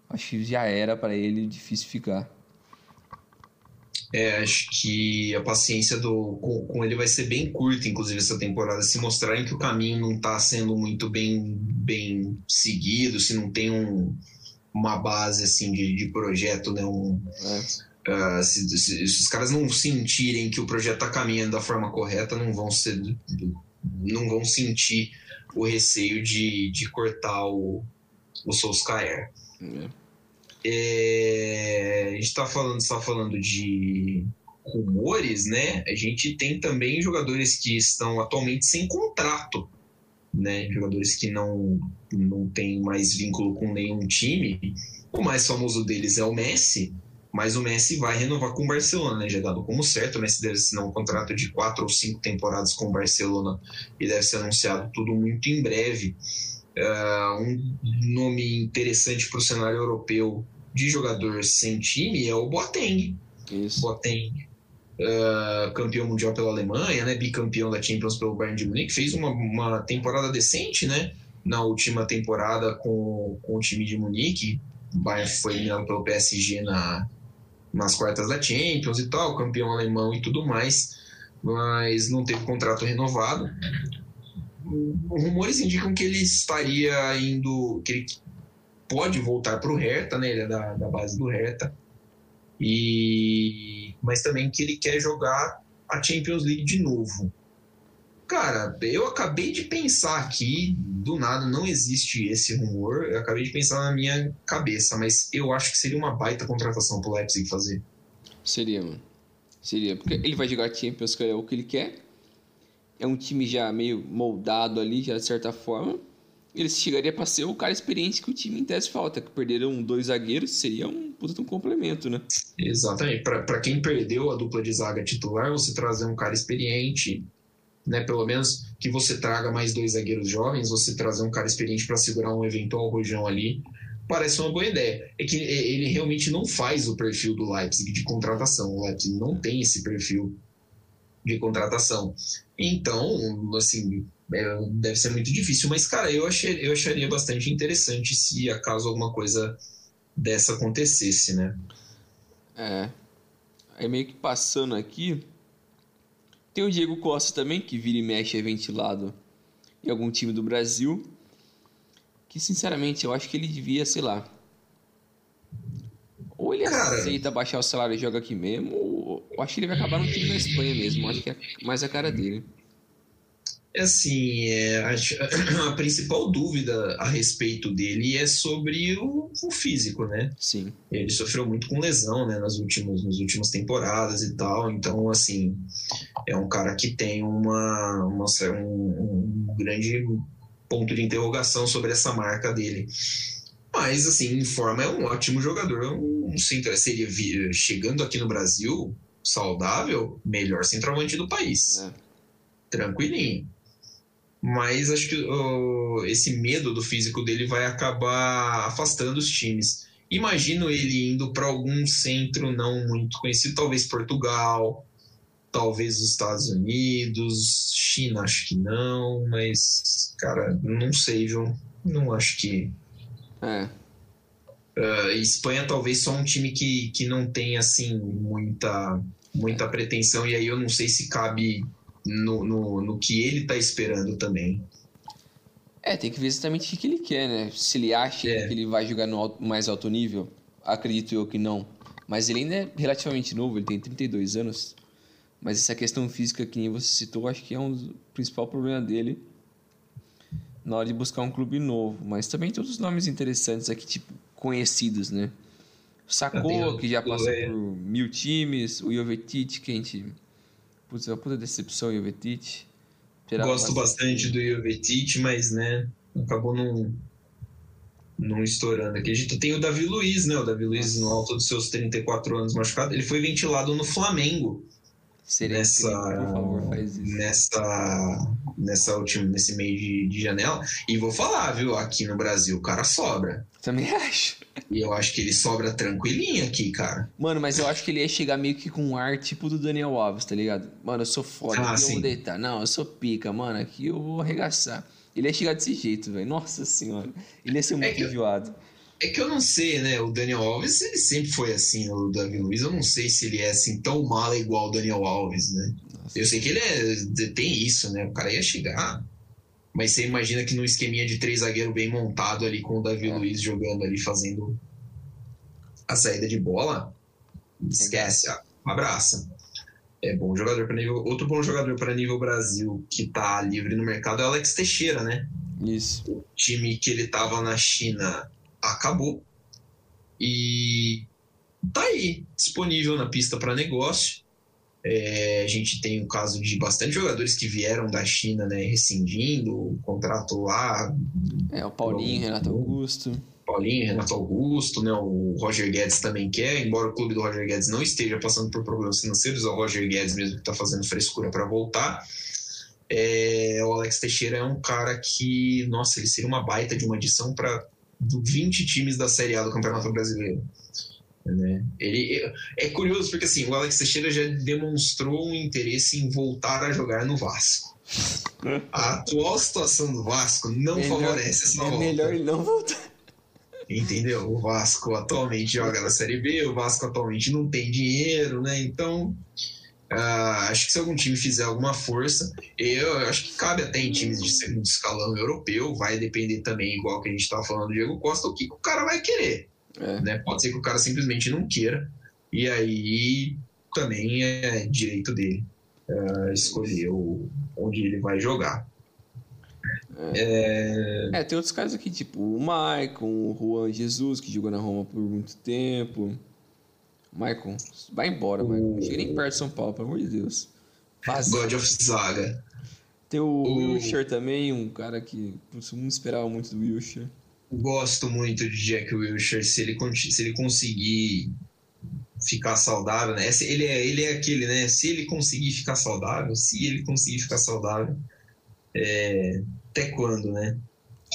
acho que já era para ele difícil ficar. É, acho que a paciência do, com, com, ele vai ser bem curta, inclusive, essa temporada. Se mostrarem que o caminho não está sendo muito bem, bem seguido, se não tem um, uma base assim de, de projeto, né? Um, é. uh, se, se, se, os caras não sentirem que o projeto está caminhando da forma correta, não vão ser, não vão sentir o receio de, de cortar o, o Solskjaer. É. É, a gente está falando, está falando de rumores, né? A gente tem também jogadores que estão atualmente sem contrato, né? Jogadores que não não têm mais vínculo com nenhum time. O mais famoso deles é o Messi, mas o Messi vai renovar com o Barcelona, né? Já dado como certo. O Messi deve assinar um contrato de quatro ou cinco temporadas com o Barcelona e deve ser anunciado tudo muito em breve. Uh, um nome interessante para o cenário europeu de jogador sem time é o Boateng. Isso. Boateng, uh, campeão mundial pela Alemanha, né, bicampeão da Champions pelo Bayern de Munique, fez uma, uma temporada decente, né, na última temporada com, com o time de Munique. O Bayern foi eliminado pelo PSG na, nas quartas da Champions e tal, campeão alemão e tudo mais, mas não teve contrato renovado. Rumores indicam que ele estaria indo, que ele pode voltar para o Hertha, né? Ele é da, da base do Hertha. E mas também que ele quer jogar a Champions League de novo. Cara, eu acabei de pensar aqui, do nada, não existe esse rumor. Eu acabei de pensar na minha cabeça, mas eu acho que seria uma baita contratação pro Leipzig fazer. Seria, mano. Seria, porque ele vai jogar Champions, que é o que ele quer. É um time já meio moldado ali, já de certa forma ele chegaria para ser o cara experiente que o time em tese falta. Que perderam dois zagueiros, seria um puta um complemento, né? Exatamente. Para quem perdeu a dupla de zaga titular, você trazer um cara experiente, né? Pelo menos que você traga mais dois zagueiros jovens, você trazer um cara experiente para segurar um eventual rojão ali, parece uma boa ideia. É que ele realmente não faz o perfil do Leipzig de contratação. O Leipzig não tem esse perfil de contratação. Então, assim, é, deve ser muito difícil. Mas, cara, eu, achei, eu acharia bastante interessante se acaso alguma coisa dessa acontecesse, né? É. Aí meio que passando aqui. Tem o Diego Costa também, que vira e mexe é ventilado em algum time do Brasil. Que sinceramente eu acho que ele devia, sei lá. Aceita baixar o salário e joga aqui mesmo, eu acho que ele vai acabar no time da Espanha mesmo. Acho que é mais a cara dele. É assim, é, a, a, principal dúvida a respeito dele é sobre o, o, físico, né? Sim. Ele sofreu muito com lesão, né, nas últimas, nas últimas temporadas e tal. Então, assim, é um cara que tem uma, uma um, um grande ponto de interrogação sobre essa marca dele. Mas, assim, em forma é um ótimo jogador. Um centro, seria chegando aqui no Brasil, saudável, melhor centroavante do país. É. Tranquilinho mas acho que uh, esse medo do físico dele vai acabar afastando os times. Imagino ele indo para algum centro não muito conhecido, talvez Portugal, talvez os Estados Unidos, China, acho que não, mas, cara, não sei, viu? Não acho que. É. Uh, Espanha talvez só um time que, que não tem assim muita muita pretensão e aí eu não sei se cabe no, no, no que ele está esperando também. É, tem que ver exatamente o que ele quer, né? Se ele acha é. que ele vai jogar no alto, mais alto nível, acredito eu que não. Mas ele ainda é relativamente novo, ele tem 32 anos. Mas essa questão física que você citou, acho que é um dos principal problema dele na hora de buscar um clube novo. Mas também tem outros nomes interessantes aqui, tipo, conhecidos, né? Sacou, que já passou por mil times, o Jovetic, que a gente Putz, é uma puta decepção, Jovetic. Gosto bastante do Jovetic, mas, né, acabou não, não estourando aqui. A gente tem o Davi Luiz, né? O Davi Luiz, no alto dos seus 34 anos machucado, ele foi ventilado no Flamengo. Seria nessa, incrível, por favor, faz isso. nessa, nessa última, nesse meio de, de janela. E vou falar, viu? Aqui no Brasil o cara sobra. Também acho. E eu acho que ele sobra tranquilinho aqui, cara. Mano, mas eu acho que ele ia chegar meio que com um ar tipo do Daniel Alves, tá ligado? Mano, eu sou foda, Ah, aqui eu sim. vou deitar. Não, eu sou pica, mano, aqui eu vou arregaçar. Ele ia chegar desse jeito, velho. Nossa senhora. Ele ia ser muito que eu- enjoado. É que eu não sei, né? O Daniel Alves, ele sempre foi assim, o Davi Luiz. Eu não sei se ele é assim tão mala igual o Daniel Alves, né? Nossa. Eu sei que ele é, tem isso, né? O cara ia chegar. Mas você imagina que no esqueminha de três zagueiro bem montado ali com o Davi É. Luiz jogando ali, fazendo a saída de bola, esquece, abraça. É bom jogador para nível. Outro bom jogador para nível Brasil que tá livre no mercado é o Alex Teixeira, né? Isso. o time que ele tava na China acabou. E tá aí, disponível na pista para negócio. É, a gente tem o caso de bastante jogadores que vieram da China, né, rescindindo o contrato lá, É, o Paulinho, Renato Augusto. Paulinho, Renato Augusto, né, o Roger Guedes também quer, embora o clube do Roger Guedes não esteja passando por problemas financeiros, é o Roger Guedes mesmo que está fazendo frescura para voltar. É, o Alex Teixeira é um cara que, nossa, ele seria uma baita de uma adição para 20 times da Série A do Campeonato Brasileiro. Né? Ele, é curioso porque assim, o Alex Teixeira já demonstrou um interesse em voltar a jogar no Vasco. A atual situação do Vasco não Melhor- favorece essa É volta. melhor ele não voltar. Entendeu? O Vasco atualmente joga na Série B, o Vasco atualmente não tem dinheiro, né? Então, ah, acho que se algum time fizer alguma força, eu acho que cabe até em times de segundo escalão europeu, vai depender também, igual que a gente estava falando do Diego Costa, o que que o cara vai querer. É. Né? Pode ser que o cara simplesmente não queira, e aí também é direito dele ah, escolher o- onde ele vai jogar. É, É, tem outros casos aqui, tipo o Maicon, o Juan Jesus, que jogou na Roma por muito tempo. Maicon, vai embora, Maicon. Não chega nem perto de São Paulo, pelo amor de Deus. Faz. God of Zaga. Tem o O- Wilshire também, um cara que mundo esperava muito do Wilshire. Gosto muito de Jack Wilshere se ele, se ele conseguir ficar saudável, né? Ele é, ele é aquele, né? Se ele conseguir ficar saudável, se ele conseguir ficar saudável, é, até quando, né?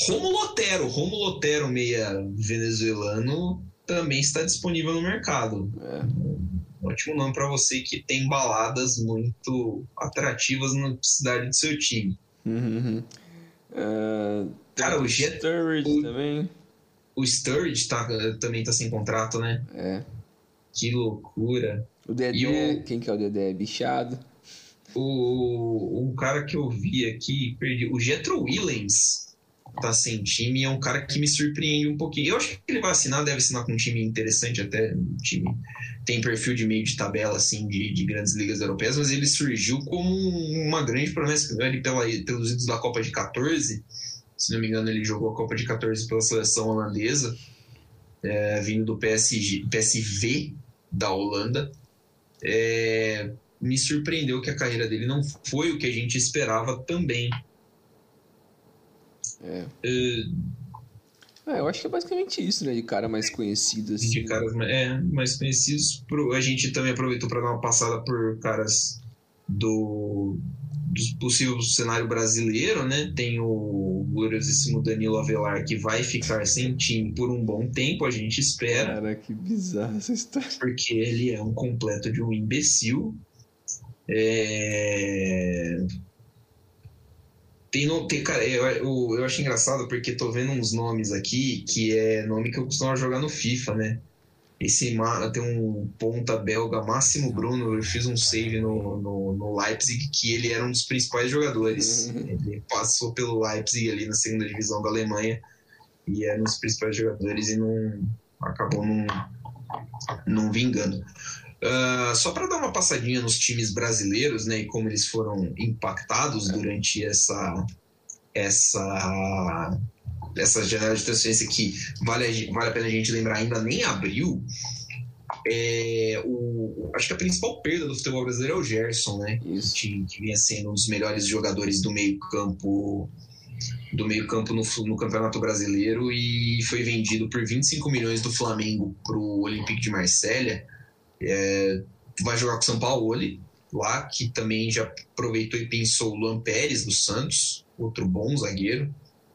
Romulo Otero, Romulo Otero, meia venezuelano, também está disponível no mercado. É. Ótimo nome para você que tem baladas muito atrativas na cidade do seu time. Uhum. É, tem Cara, o Jet- Sturridge o- também. O Sturridge tá, também está sem contrato, né? É. Que loucura. O Dedé, o- quem que é o Dedé? Bichado. O, um cara que eu vi aqui, perdi, o Jetro Williams tá sem time é um cara que me surpreende um pouquinho. Eu acho que ele vai assinar, deve assinar com um time interessante até, um time tem perfil de meio de tabela assim de, de grandes ligas europeias, mas ele surgiu como uma grande promessa ali pela, pelos idos da Copa de 14. Se não me engano, ele jogou a Copa de 14 pela seleção holandesa, é, vindo do PSG, PSV da Holanda. É, me surpreendeu que a carreira dele não foi o que a gente esperava também. É. É, eu acho que é basicamente isso, né? De cara mais conhecido, assim. de caras é, mais conhecidos. Pro- A gente também aproveitou para dar uma passada por caras do, do possível cenário brasileiro, né? Tem o gloriosíssimo Danilo Avelar que vai ficar sem time por um bom tempo, a gente espera. Cara, que bizarra essa história. porque ele é um completo de um imbecil. É... Tem, no- tem, cara, eu, eu, eu acho engraçado porque tô vendo uns nomes aqui que é nome que eu costumava jogar no FIFA, né? Esse tem um ponta belga, Máximo Bruno, eu fiz um save no, no, no Leipzig que ele era um dos principais jogadores. Ele passou pelo Leipzig ali na segunda divisão da Alemanha e era um dos principais jogadores e não acabou não, não vingando. Ah, só para dar uma passadinha nos times brasileiros, né, e como eles foram impactados durante essa essa essa janela de transferência que vale, vale a pena a gente lembrar ainda nem abriu. É, o, acho que a principal perda do futebol brasileiro é o Gerson, né? Isso. que, que vinha sendo um dos melhores jogadores do meio campo do meio campo no, no Campeonato Brasileiro e foi vendido por 25 milhões do Flamengo para o Olympique de Marselha. É, vai jogar com o São Paulo, lá, que também já aproveitou e pensou o Luan Pérez do Santos, outro bom zagueiro.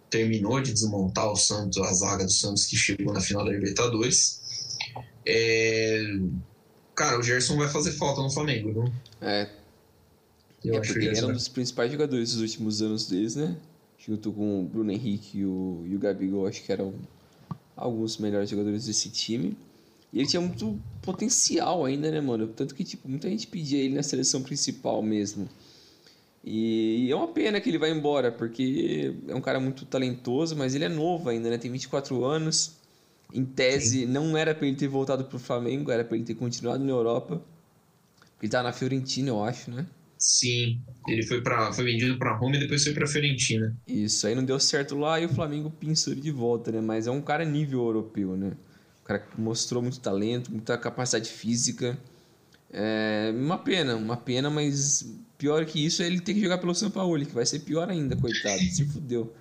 Terminou de desmontar o Santos, a zaga do Santos que chegou na final da Libertadores. É... Cara, o Gerson vai fazer falta no Flamengo, viu? É. Eu é porque ele era um dos principais jogadores dos últimos anos deles, né? Junto com o Bruno Henrique e o, e o Gabigol, acho que eram alguns melhores jogadores desse time. E ele tinha muito potencial ainda, né, mano? Tanto que, tipo, muita gente pedia ele na seleção principal mesmo. E é uma pena que ele vai embora, porque é um cara muito talentoso, mas ele é novo ainda, né? Tem 24 anos. Em tese, Sim. não era para ele ter voltado pro Flamengo, era para ele ter continuado na Europa. Ele tá na Fiorentina, eu acho, né? Sim, ele foi, pra, foi vendido para Roma e depois foi para Fiorentina. Isso, aí não deu certo lá e o Flamengo pensou ele de volta, né? Mas é um cara nível europeu, né? Cara que mostrou muito talento, muita capacidade física. É uma pena, uma pena, mas pior que isso é ele ter que jogar pelo São Paulo, que vai ser pior ainda, coitado, se fudeu.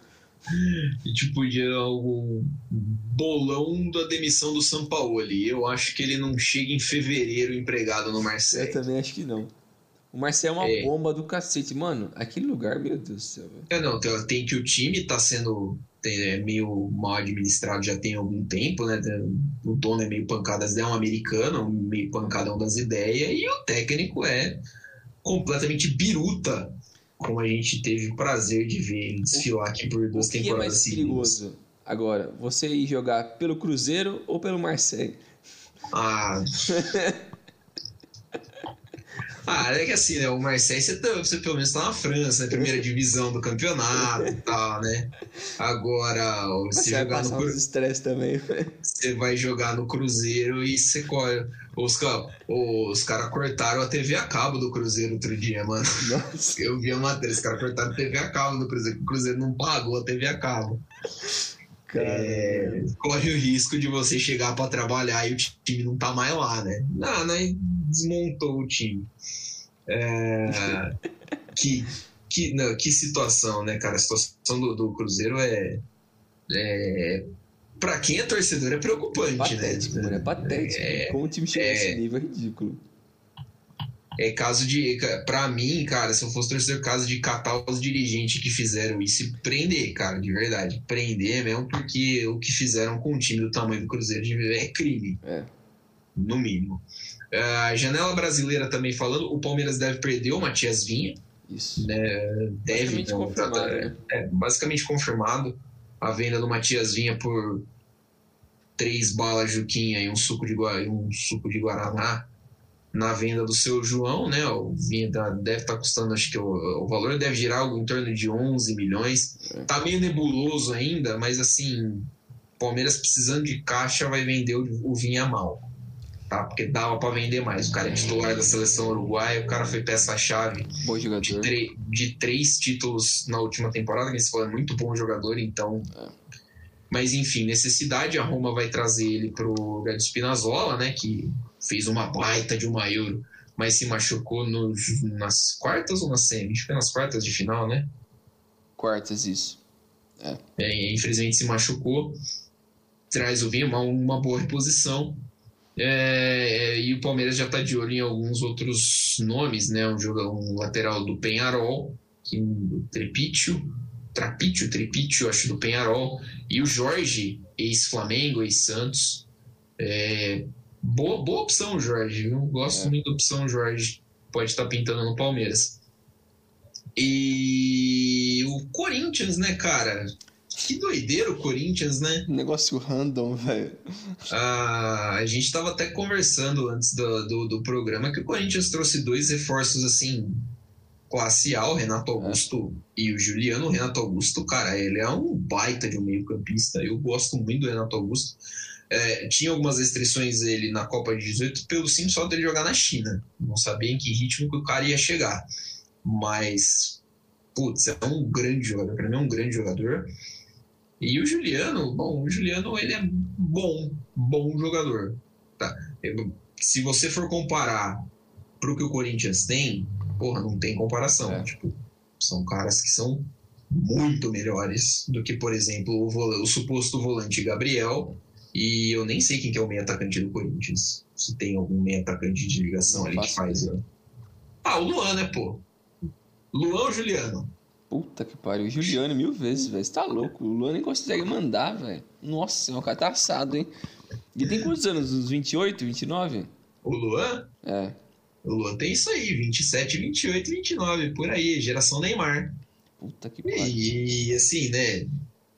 E tipo, o bolão da demissão do São Paulo. Eu acho que ele não chega em fevereiro empregado no Marseille. Eu também acho que não. O Marcel é uma é. bomba do cacete. Mano, aquele lugar, meu Deus do céu. É, não, tem, que o time tá sendo é, meio mal administrado já tem algum tempo, né? O dono é meio pancadas, é um americano, meio pancadão das ideias, e o técnico é completamente biruta, como a gente teve o prazer de ver ele desfilar aqui por duas temporadas. O que é mais perigoso agora? Você ir jogar pelo Cruzeiro ou pelo Marseille? Ah. Ah, é que assim, né? O Marseille, você, tá, você pelo menos tá na França, né? primeira divisão do campeonato e tal, né? Agora, você, você jogar no Cruzeiro. também. Você vai jogar no Cruzeiro e você corre. Os, os caras cortaram a TV a cabo do Cruzeiro outro dia, mano. Nossa. Eu vi a matéria, os caras cortaram a TV a cabo do Cruzeiro, o Cruzeiro não pagou a TV a cabo. É, corre o risco de você chegar para trabalhar e o time não tá mais lá, né? Não, né? Desmontou o time. É, que, que, não, que situação, né, cara? A situação do, do Cruzeiro é, é para quem é torcedor é preocupante, patético, né? Mano, é patético. É, Como o time chegou é, nesse nível é ridículo. É caso de. Pra mim, cara, se eu fosse torcedor, caso de catar os dirigentes que fizeram isso e prender, cara, de verdade. Prender mesmo, porque o que fizeram com um time do tamanho do Cruzeiro é crime. É. No mínimo. É, a janela brasileira também falando, o Palmeiras deve perder o Matias Vinha. Isso. Né? Deve, basicamente, não, confirmado, né? é, basicamente confirmado a venda do Matias Vinha por três balas Juquinha e um suco de, um suco de Guaraná na venda do seu João, né? O vinho deve estar tá custando, acho que o, o, valor deve girar algo em torno de 11 milhões. É. Tá meio nebuloso ainda, mas assim, Palmeiras precisando de caixa vai vender o, o vinho a mal. Tá? Porque dava para vender mais. O cara é titular da seleção uruguaia, o cara foi peça-chave de, de, três títulos na última temporada, que falou, é muito bom jogador, então. É. Mas enfim, necessidade, a Roma vai trazer ele pro de Spinazzola, né? Que fez uma baita de uma Euro, mas se machucou no, nas quartas ou nas semi? Acho que nas quartas de final, né? Quartas, isso. É. É, infelizmente se machucou. Traz o Vinha, uma, uma boa reposição. É, e o Palmeiras já está de olho em alguns outros nomes, né? Um, jogo, um lateral do Penharol, que, o Trepítio, Trapítio, Trepítio, acho do Penharol, e o Jorge, ex-Flamengo, ex-Santos. É, Boa, boa opção, Jorge. Eu gosto é. muito da opção, Jorge. Pode estar pintando no Palmeiras. E o Corinthians, né, cara? Que doideira o Corinthians, né? Negócio random, velho. Ah, a gente tava até conversando antes do, do, do, programa que o Corinthians trouxe dois reforços assim, classe Renato Augusto é. e o Juliano. O Renato Augusto, cara, ele é um baita de um meio-campista. Eu gosto muito do Renato Augusto. É, tinha algumas restrições ele na Copa de 18 pelo simples só dele jogar na China. Não sabia em que ritmo que o cara ia chegar. Mas, putz, é um grande jogador. Para mim é um grande jogador. E o Juliano, bom, o Juliano ele é bom, bom jogador. Tá? Se você for comparar pro que o Corinthians tem, porra, não tem comparação. É. Tipo, são caras que são muito melhores do que, por exemplo, o, o suposto volante Gabriel e eu nem sei quem que é o meio atacante do Corinthians. Se tem algum meio atacante de ligação não ali que faz. Né? Ah, o Luan, né, pô? Luan ou Juliano? Puta que pariu. Juliano mil vezes, velho. Você tá louco. O Luan nem consegue mandar, velho. Nossa, o cara tá assado, hein? E tem quantos anos? Uns 28, 29? O Luan? É. O Luan tem isso aí, 27, 28, 29, por aí, geração Neymar. Puta que pariu. E, assim, né?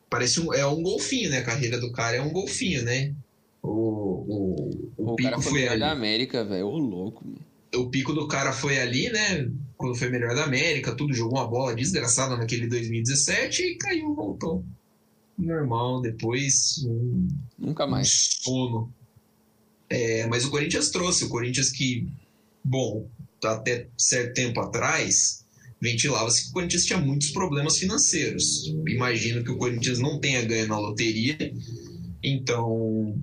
Parece um, é um golfinho, né? A carreira do cara é um golfinho, né? O, o, o, o pico cara foi, foi melhor ali. da América, velho. Ô, louco, mano. O pico do cara foi ali, né? Quando foi melhor da América, tudo jogou uma bola desgraçada naquele 2017 e caiu, voltou. Normal, depois um, Nunca um mais. sono. É, mas o Corinthians trouxe, o Corinthians que, bom, até certo tempo atrás, ventilava-se que o Corinthians tinha muitos problemas financeiros. Imagino que o Corinthians não tenha ganho na loteria, então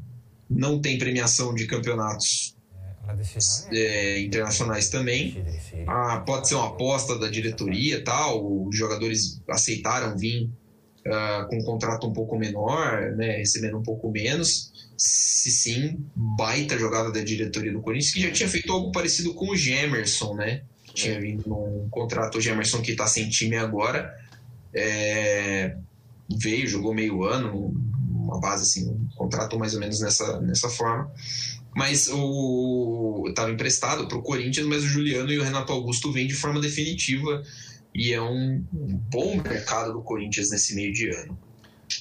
não tem premiação de campeonatos é, internacionais também. Ah, pode ser uma aposta da diretoria tal, os jogadores aceitaram vir ah, com um contrato um pouco menor, né, recebendo um pouco menos. Se sim, baita jogada da diretoria do Corinthians, que já tinha feito algo parecido com o Gemerson, né? Tinha vindo num contrato, o Gemerson que tá sem time agora, é, veio, jogou meio ano, uma base assim, um contrato mais ou menos nessa, nessa forma. Mas o estava emprestado para o Corinthians, mas o Juliano e o Renato Augusto vêm de forma definitiva e é um, um bom mercado do Corinthians nesse meio de ano.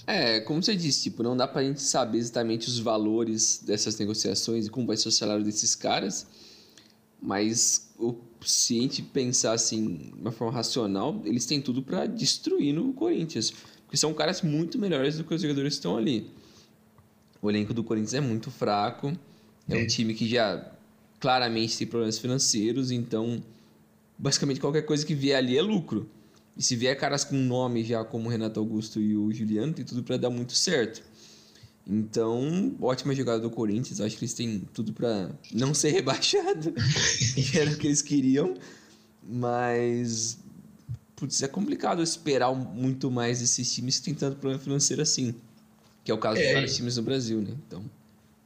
É, como você disse, tipo, não dá pra gente saber exatamente os valores dessas negociações e como vai ser o salário desses caras, mas o, se a gente pensar assim, de uma forma racional, eles têm tudo pra destruir no Corinthians, porque são caras muito melhores do que os jogadores que estão ali. O elenco do Corinthians é muito fraco, é um É. time que já claramente tem problemas financeiros, então basicamente qualquer coisa que vier ali é lucro. E se vier caras com nome já como o Renato Augusto e o Juliano, tem tudo para dar muito certo. Então, ótima jogada do Corinthians. Acho que eles têm tudo para não ser rebaixado. que era o que eles queriam. Mas, putz, é complicado esperar muito mais desses times que têm tanto problema financeiro assim. Que é o caso de É. vários times no Brasil, né? Então,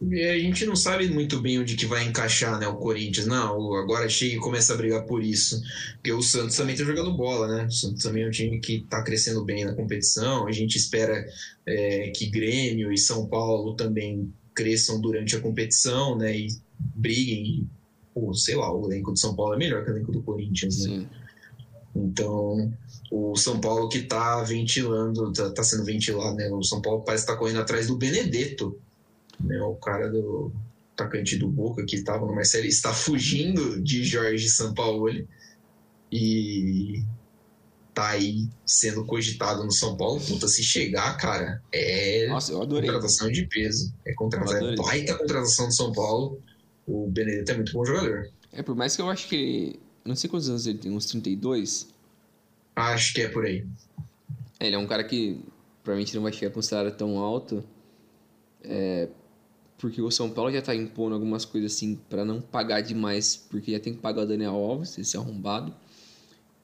a gente não sabe muito bem onde que vai encaixar né, o Corinthians. Não, agora chega e começa a brigar por isso. Porque o Santos também tá jogando bola, né? O Santos também é um time que tá crescendo bem na competição. A gente espera é, que Grêmio e São Paulo também cresçam durante a competição, né? E briguem. E, pô, sei lá, o elenco do São Paulo é melhor que o elenco do Corinthians, né? sim. Então, o São Paulo que tá ventilando, tá, tá sendo ventilado, né? O São Paulo parece estar correndo atrás do Benedetto, né? O cara do atacante do Boca que estava no Marcelo está fugindo de Jorge Sampaoli e tá aí sendo cogitado no São Paulo. Puta, se chegar, cara, é Nossa, contratação de peso. É contratação, é baita contratação do São Paulo. O Benedetto é muito bom jogador. É, por mais que eu acho que. Não sei quantos anos ele tem, uns 32. Acho que é por aí. É, Ele é um cara que provavelmente não vai chegar com um salário tão alto. É, porque o São Paulo já tá impondo algumas coisas assim pra não pagar demais, porque já tem que pagar o Daniel Alves, esse arrombado.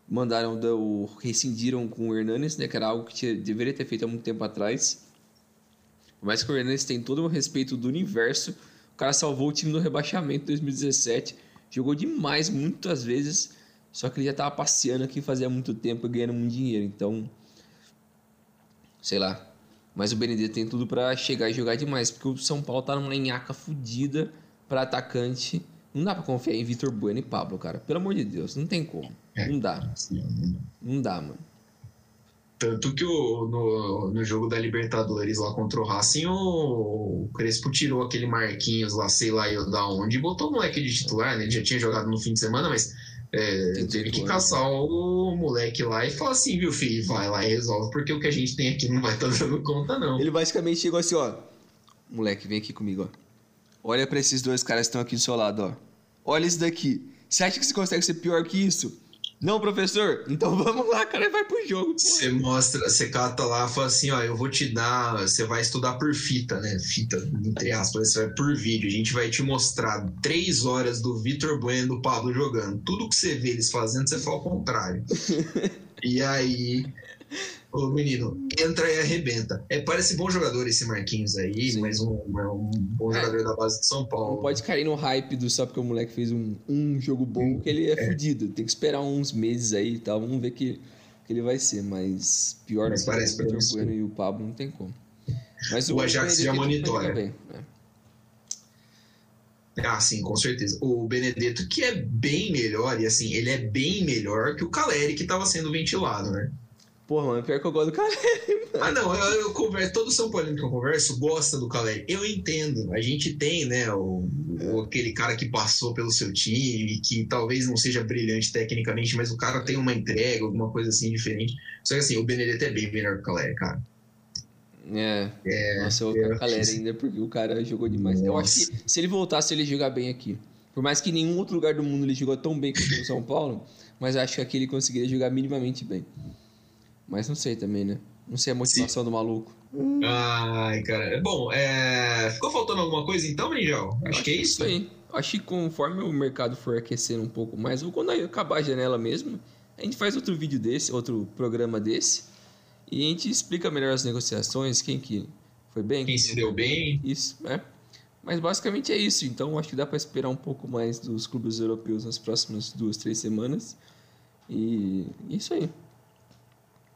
Mandaram da- o rescindiram com o Hernanes, né, que era algo que tinha- deveria ter feito há muito tempo atrás. Mais que o Hernanes tem todo o respeito do universo, o cara salvou o time do rebaixamento em 2017, jogou demais muitas vezes, só que ele já tava passeando aqui fazia muito tempo e ganhando muito dinheiro, então sei lá. Mas o Benedetto tem tudo pra chegar e jogar demais, porque o São Paulo tá numa enhaca fodida pra atacante. Não dá pra confiar em Vitor Bueno e Pablo, cara. Pelo amor de Deus, não tem como. É. Não dá. Não dá, mano. Tanto que o, no, no jogo da Libertadores lá contra o Racing, o, o Crespo tirou aquele Marquinhos lá, sei lá eu da onde, e botou o moleque de titular, né? Ele já tinha jogado no fim de semana, mas é, teve que caçar o moleque lá e falar assim, viu, filho, vai lá e resolve, porque o que a gente tem aqui não vai estar dando conta, não. Ele basicamente chegou assim, ó. Moleque, vem aqui comigo, ó. Olha pra esses dois caras que estão aqui do seu lado, ó. Olha isso daqui. Você acha que você consegue ser pior que isso? Não, professor? Então vamos lá, cara, vai pro jogo. Você mostra, você cata lá e fala assim, ó, eu vou te dar, você vai estudar por fita, né? Fita, entre aspas, você vai por vídeo. A gente vai te mostrar três horas do Vitor Bueno e do Pablo jogando. Tudo que você vê eles fazendo, você fala o contrário. e aí, Ô, menino, entra e arrebenta. É, parece bom jogador esse Marquinhos aí, Sim. mas um, é um bom É. jogador da base de São Paulo. Não pode cair no hype do só porque o moleque fez um, um jogo bom, que ele é, fudido. Tem que esperar uns meses aí e tal. Vamos ver que, que ele vai ser. Mas pior Mas do que parece o Vitor. Bueno e o Pablo não tem como. Mas O Ajax já Benedetto monitora. né? Ah, sim, com certeza. O Benedetto, que é bem melhor, e assim, ele é bem melhor que o Caleri, que estava sendo ventilado, né? Porra, mano, pior que eu gosto do cara. Ah, não, eu, eu converso, todo São Paulino que eu converso gosta do Caleri. Eu entendo, a gente tem, né, o, o- aquele cara que passou pelo seu time, que talvez não seja brilhante tecnicamente, mas o cara tem uma entrega, alguma coisa assim diferente. Só que assim, o Benedetto é bem melhor que o Caleri, cara. É. Nossa, eu vou é, com a galera ainda porque o cara jogou demais. Eu acho Nossa. que se ele voltasse, ele jogar bem aqui. Por mais que em nenhum outro lugar do mundo ele jogou tão bem quanto no São Paulo, mas acho que aqui ele conseguiria jogar minimamente bem. Mas não sei também, né? Não sei a motivação do maluco. Ai, cara. Bom, é... ficou faltando alguma coisa então, Brinjal? Acho que é isso. aí. Acho que conforme o mercado for aquecendo um pouco mais, ou quando acabar a janela mesmo, a gente faz outro vídeo desse, outro programa desse, e a gente explica melhor as negociações, quem que foi bem, Quem se deu bem. Isso, é. Mas basicamente é isso. Então acho que dá para esperar um pouco mais dos clubes europeus nas próximas duas, três semanas. E isso aí.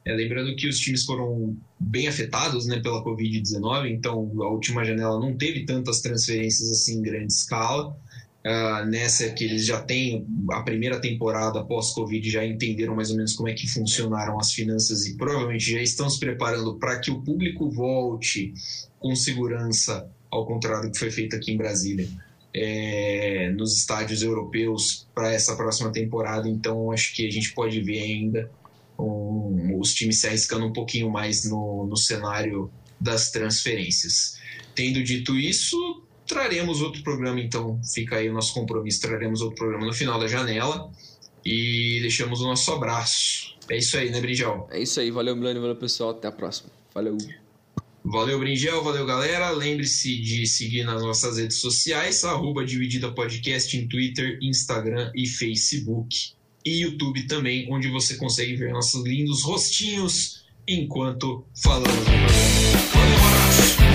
É, lembrando que os times foram bem afetados né, pela Covid-19, então a última janela não teve tantas transferências assim em grande escala. Ah, nessa que eles já têm a primeira temporada pós-Covid, já entenderam mais ou menos como é que funcionaram as finanças e provavelmente já estão se preparando para que o público volte com segurança, ao contrário do que foi feito aqui em Brasília, é, nos estádios europeus para essa próxima temporada. Então acho que a gente pode ver ainda um, os times se arriscando um pouquinho mais no, no cenário das transferências. Tendo dito isso, traremos outro programa, então fica aí o nosso compromisso, traremos outro programa no final da janela e deixamos o nosso abraço. É isso aí, né, Brinjal? É isso aí. Valeu, Milani. Valeu, pessoal. Até a próxima. Valeu. Valeu, Brinjel, valeu, galera. Lembre-se de seguir nas nossas redes sociais, arroba Dividida Podcast em Twitter, Instagram e Facebook. E YouTube também, onde você consegue ver nossos lindos rostinhos enquanto falamos um abraço!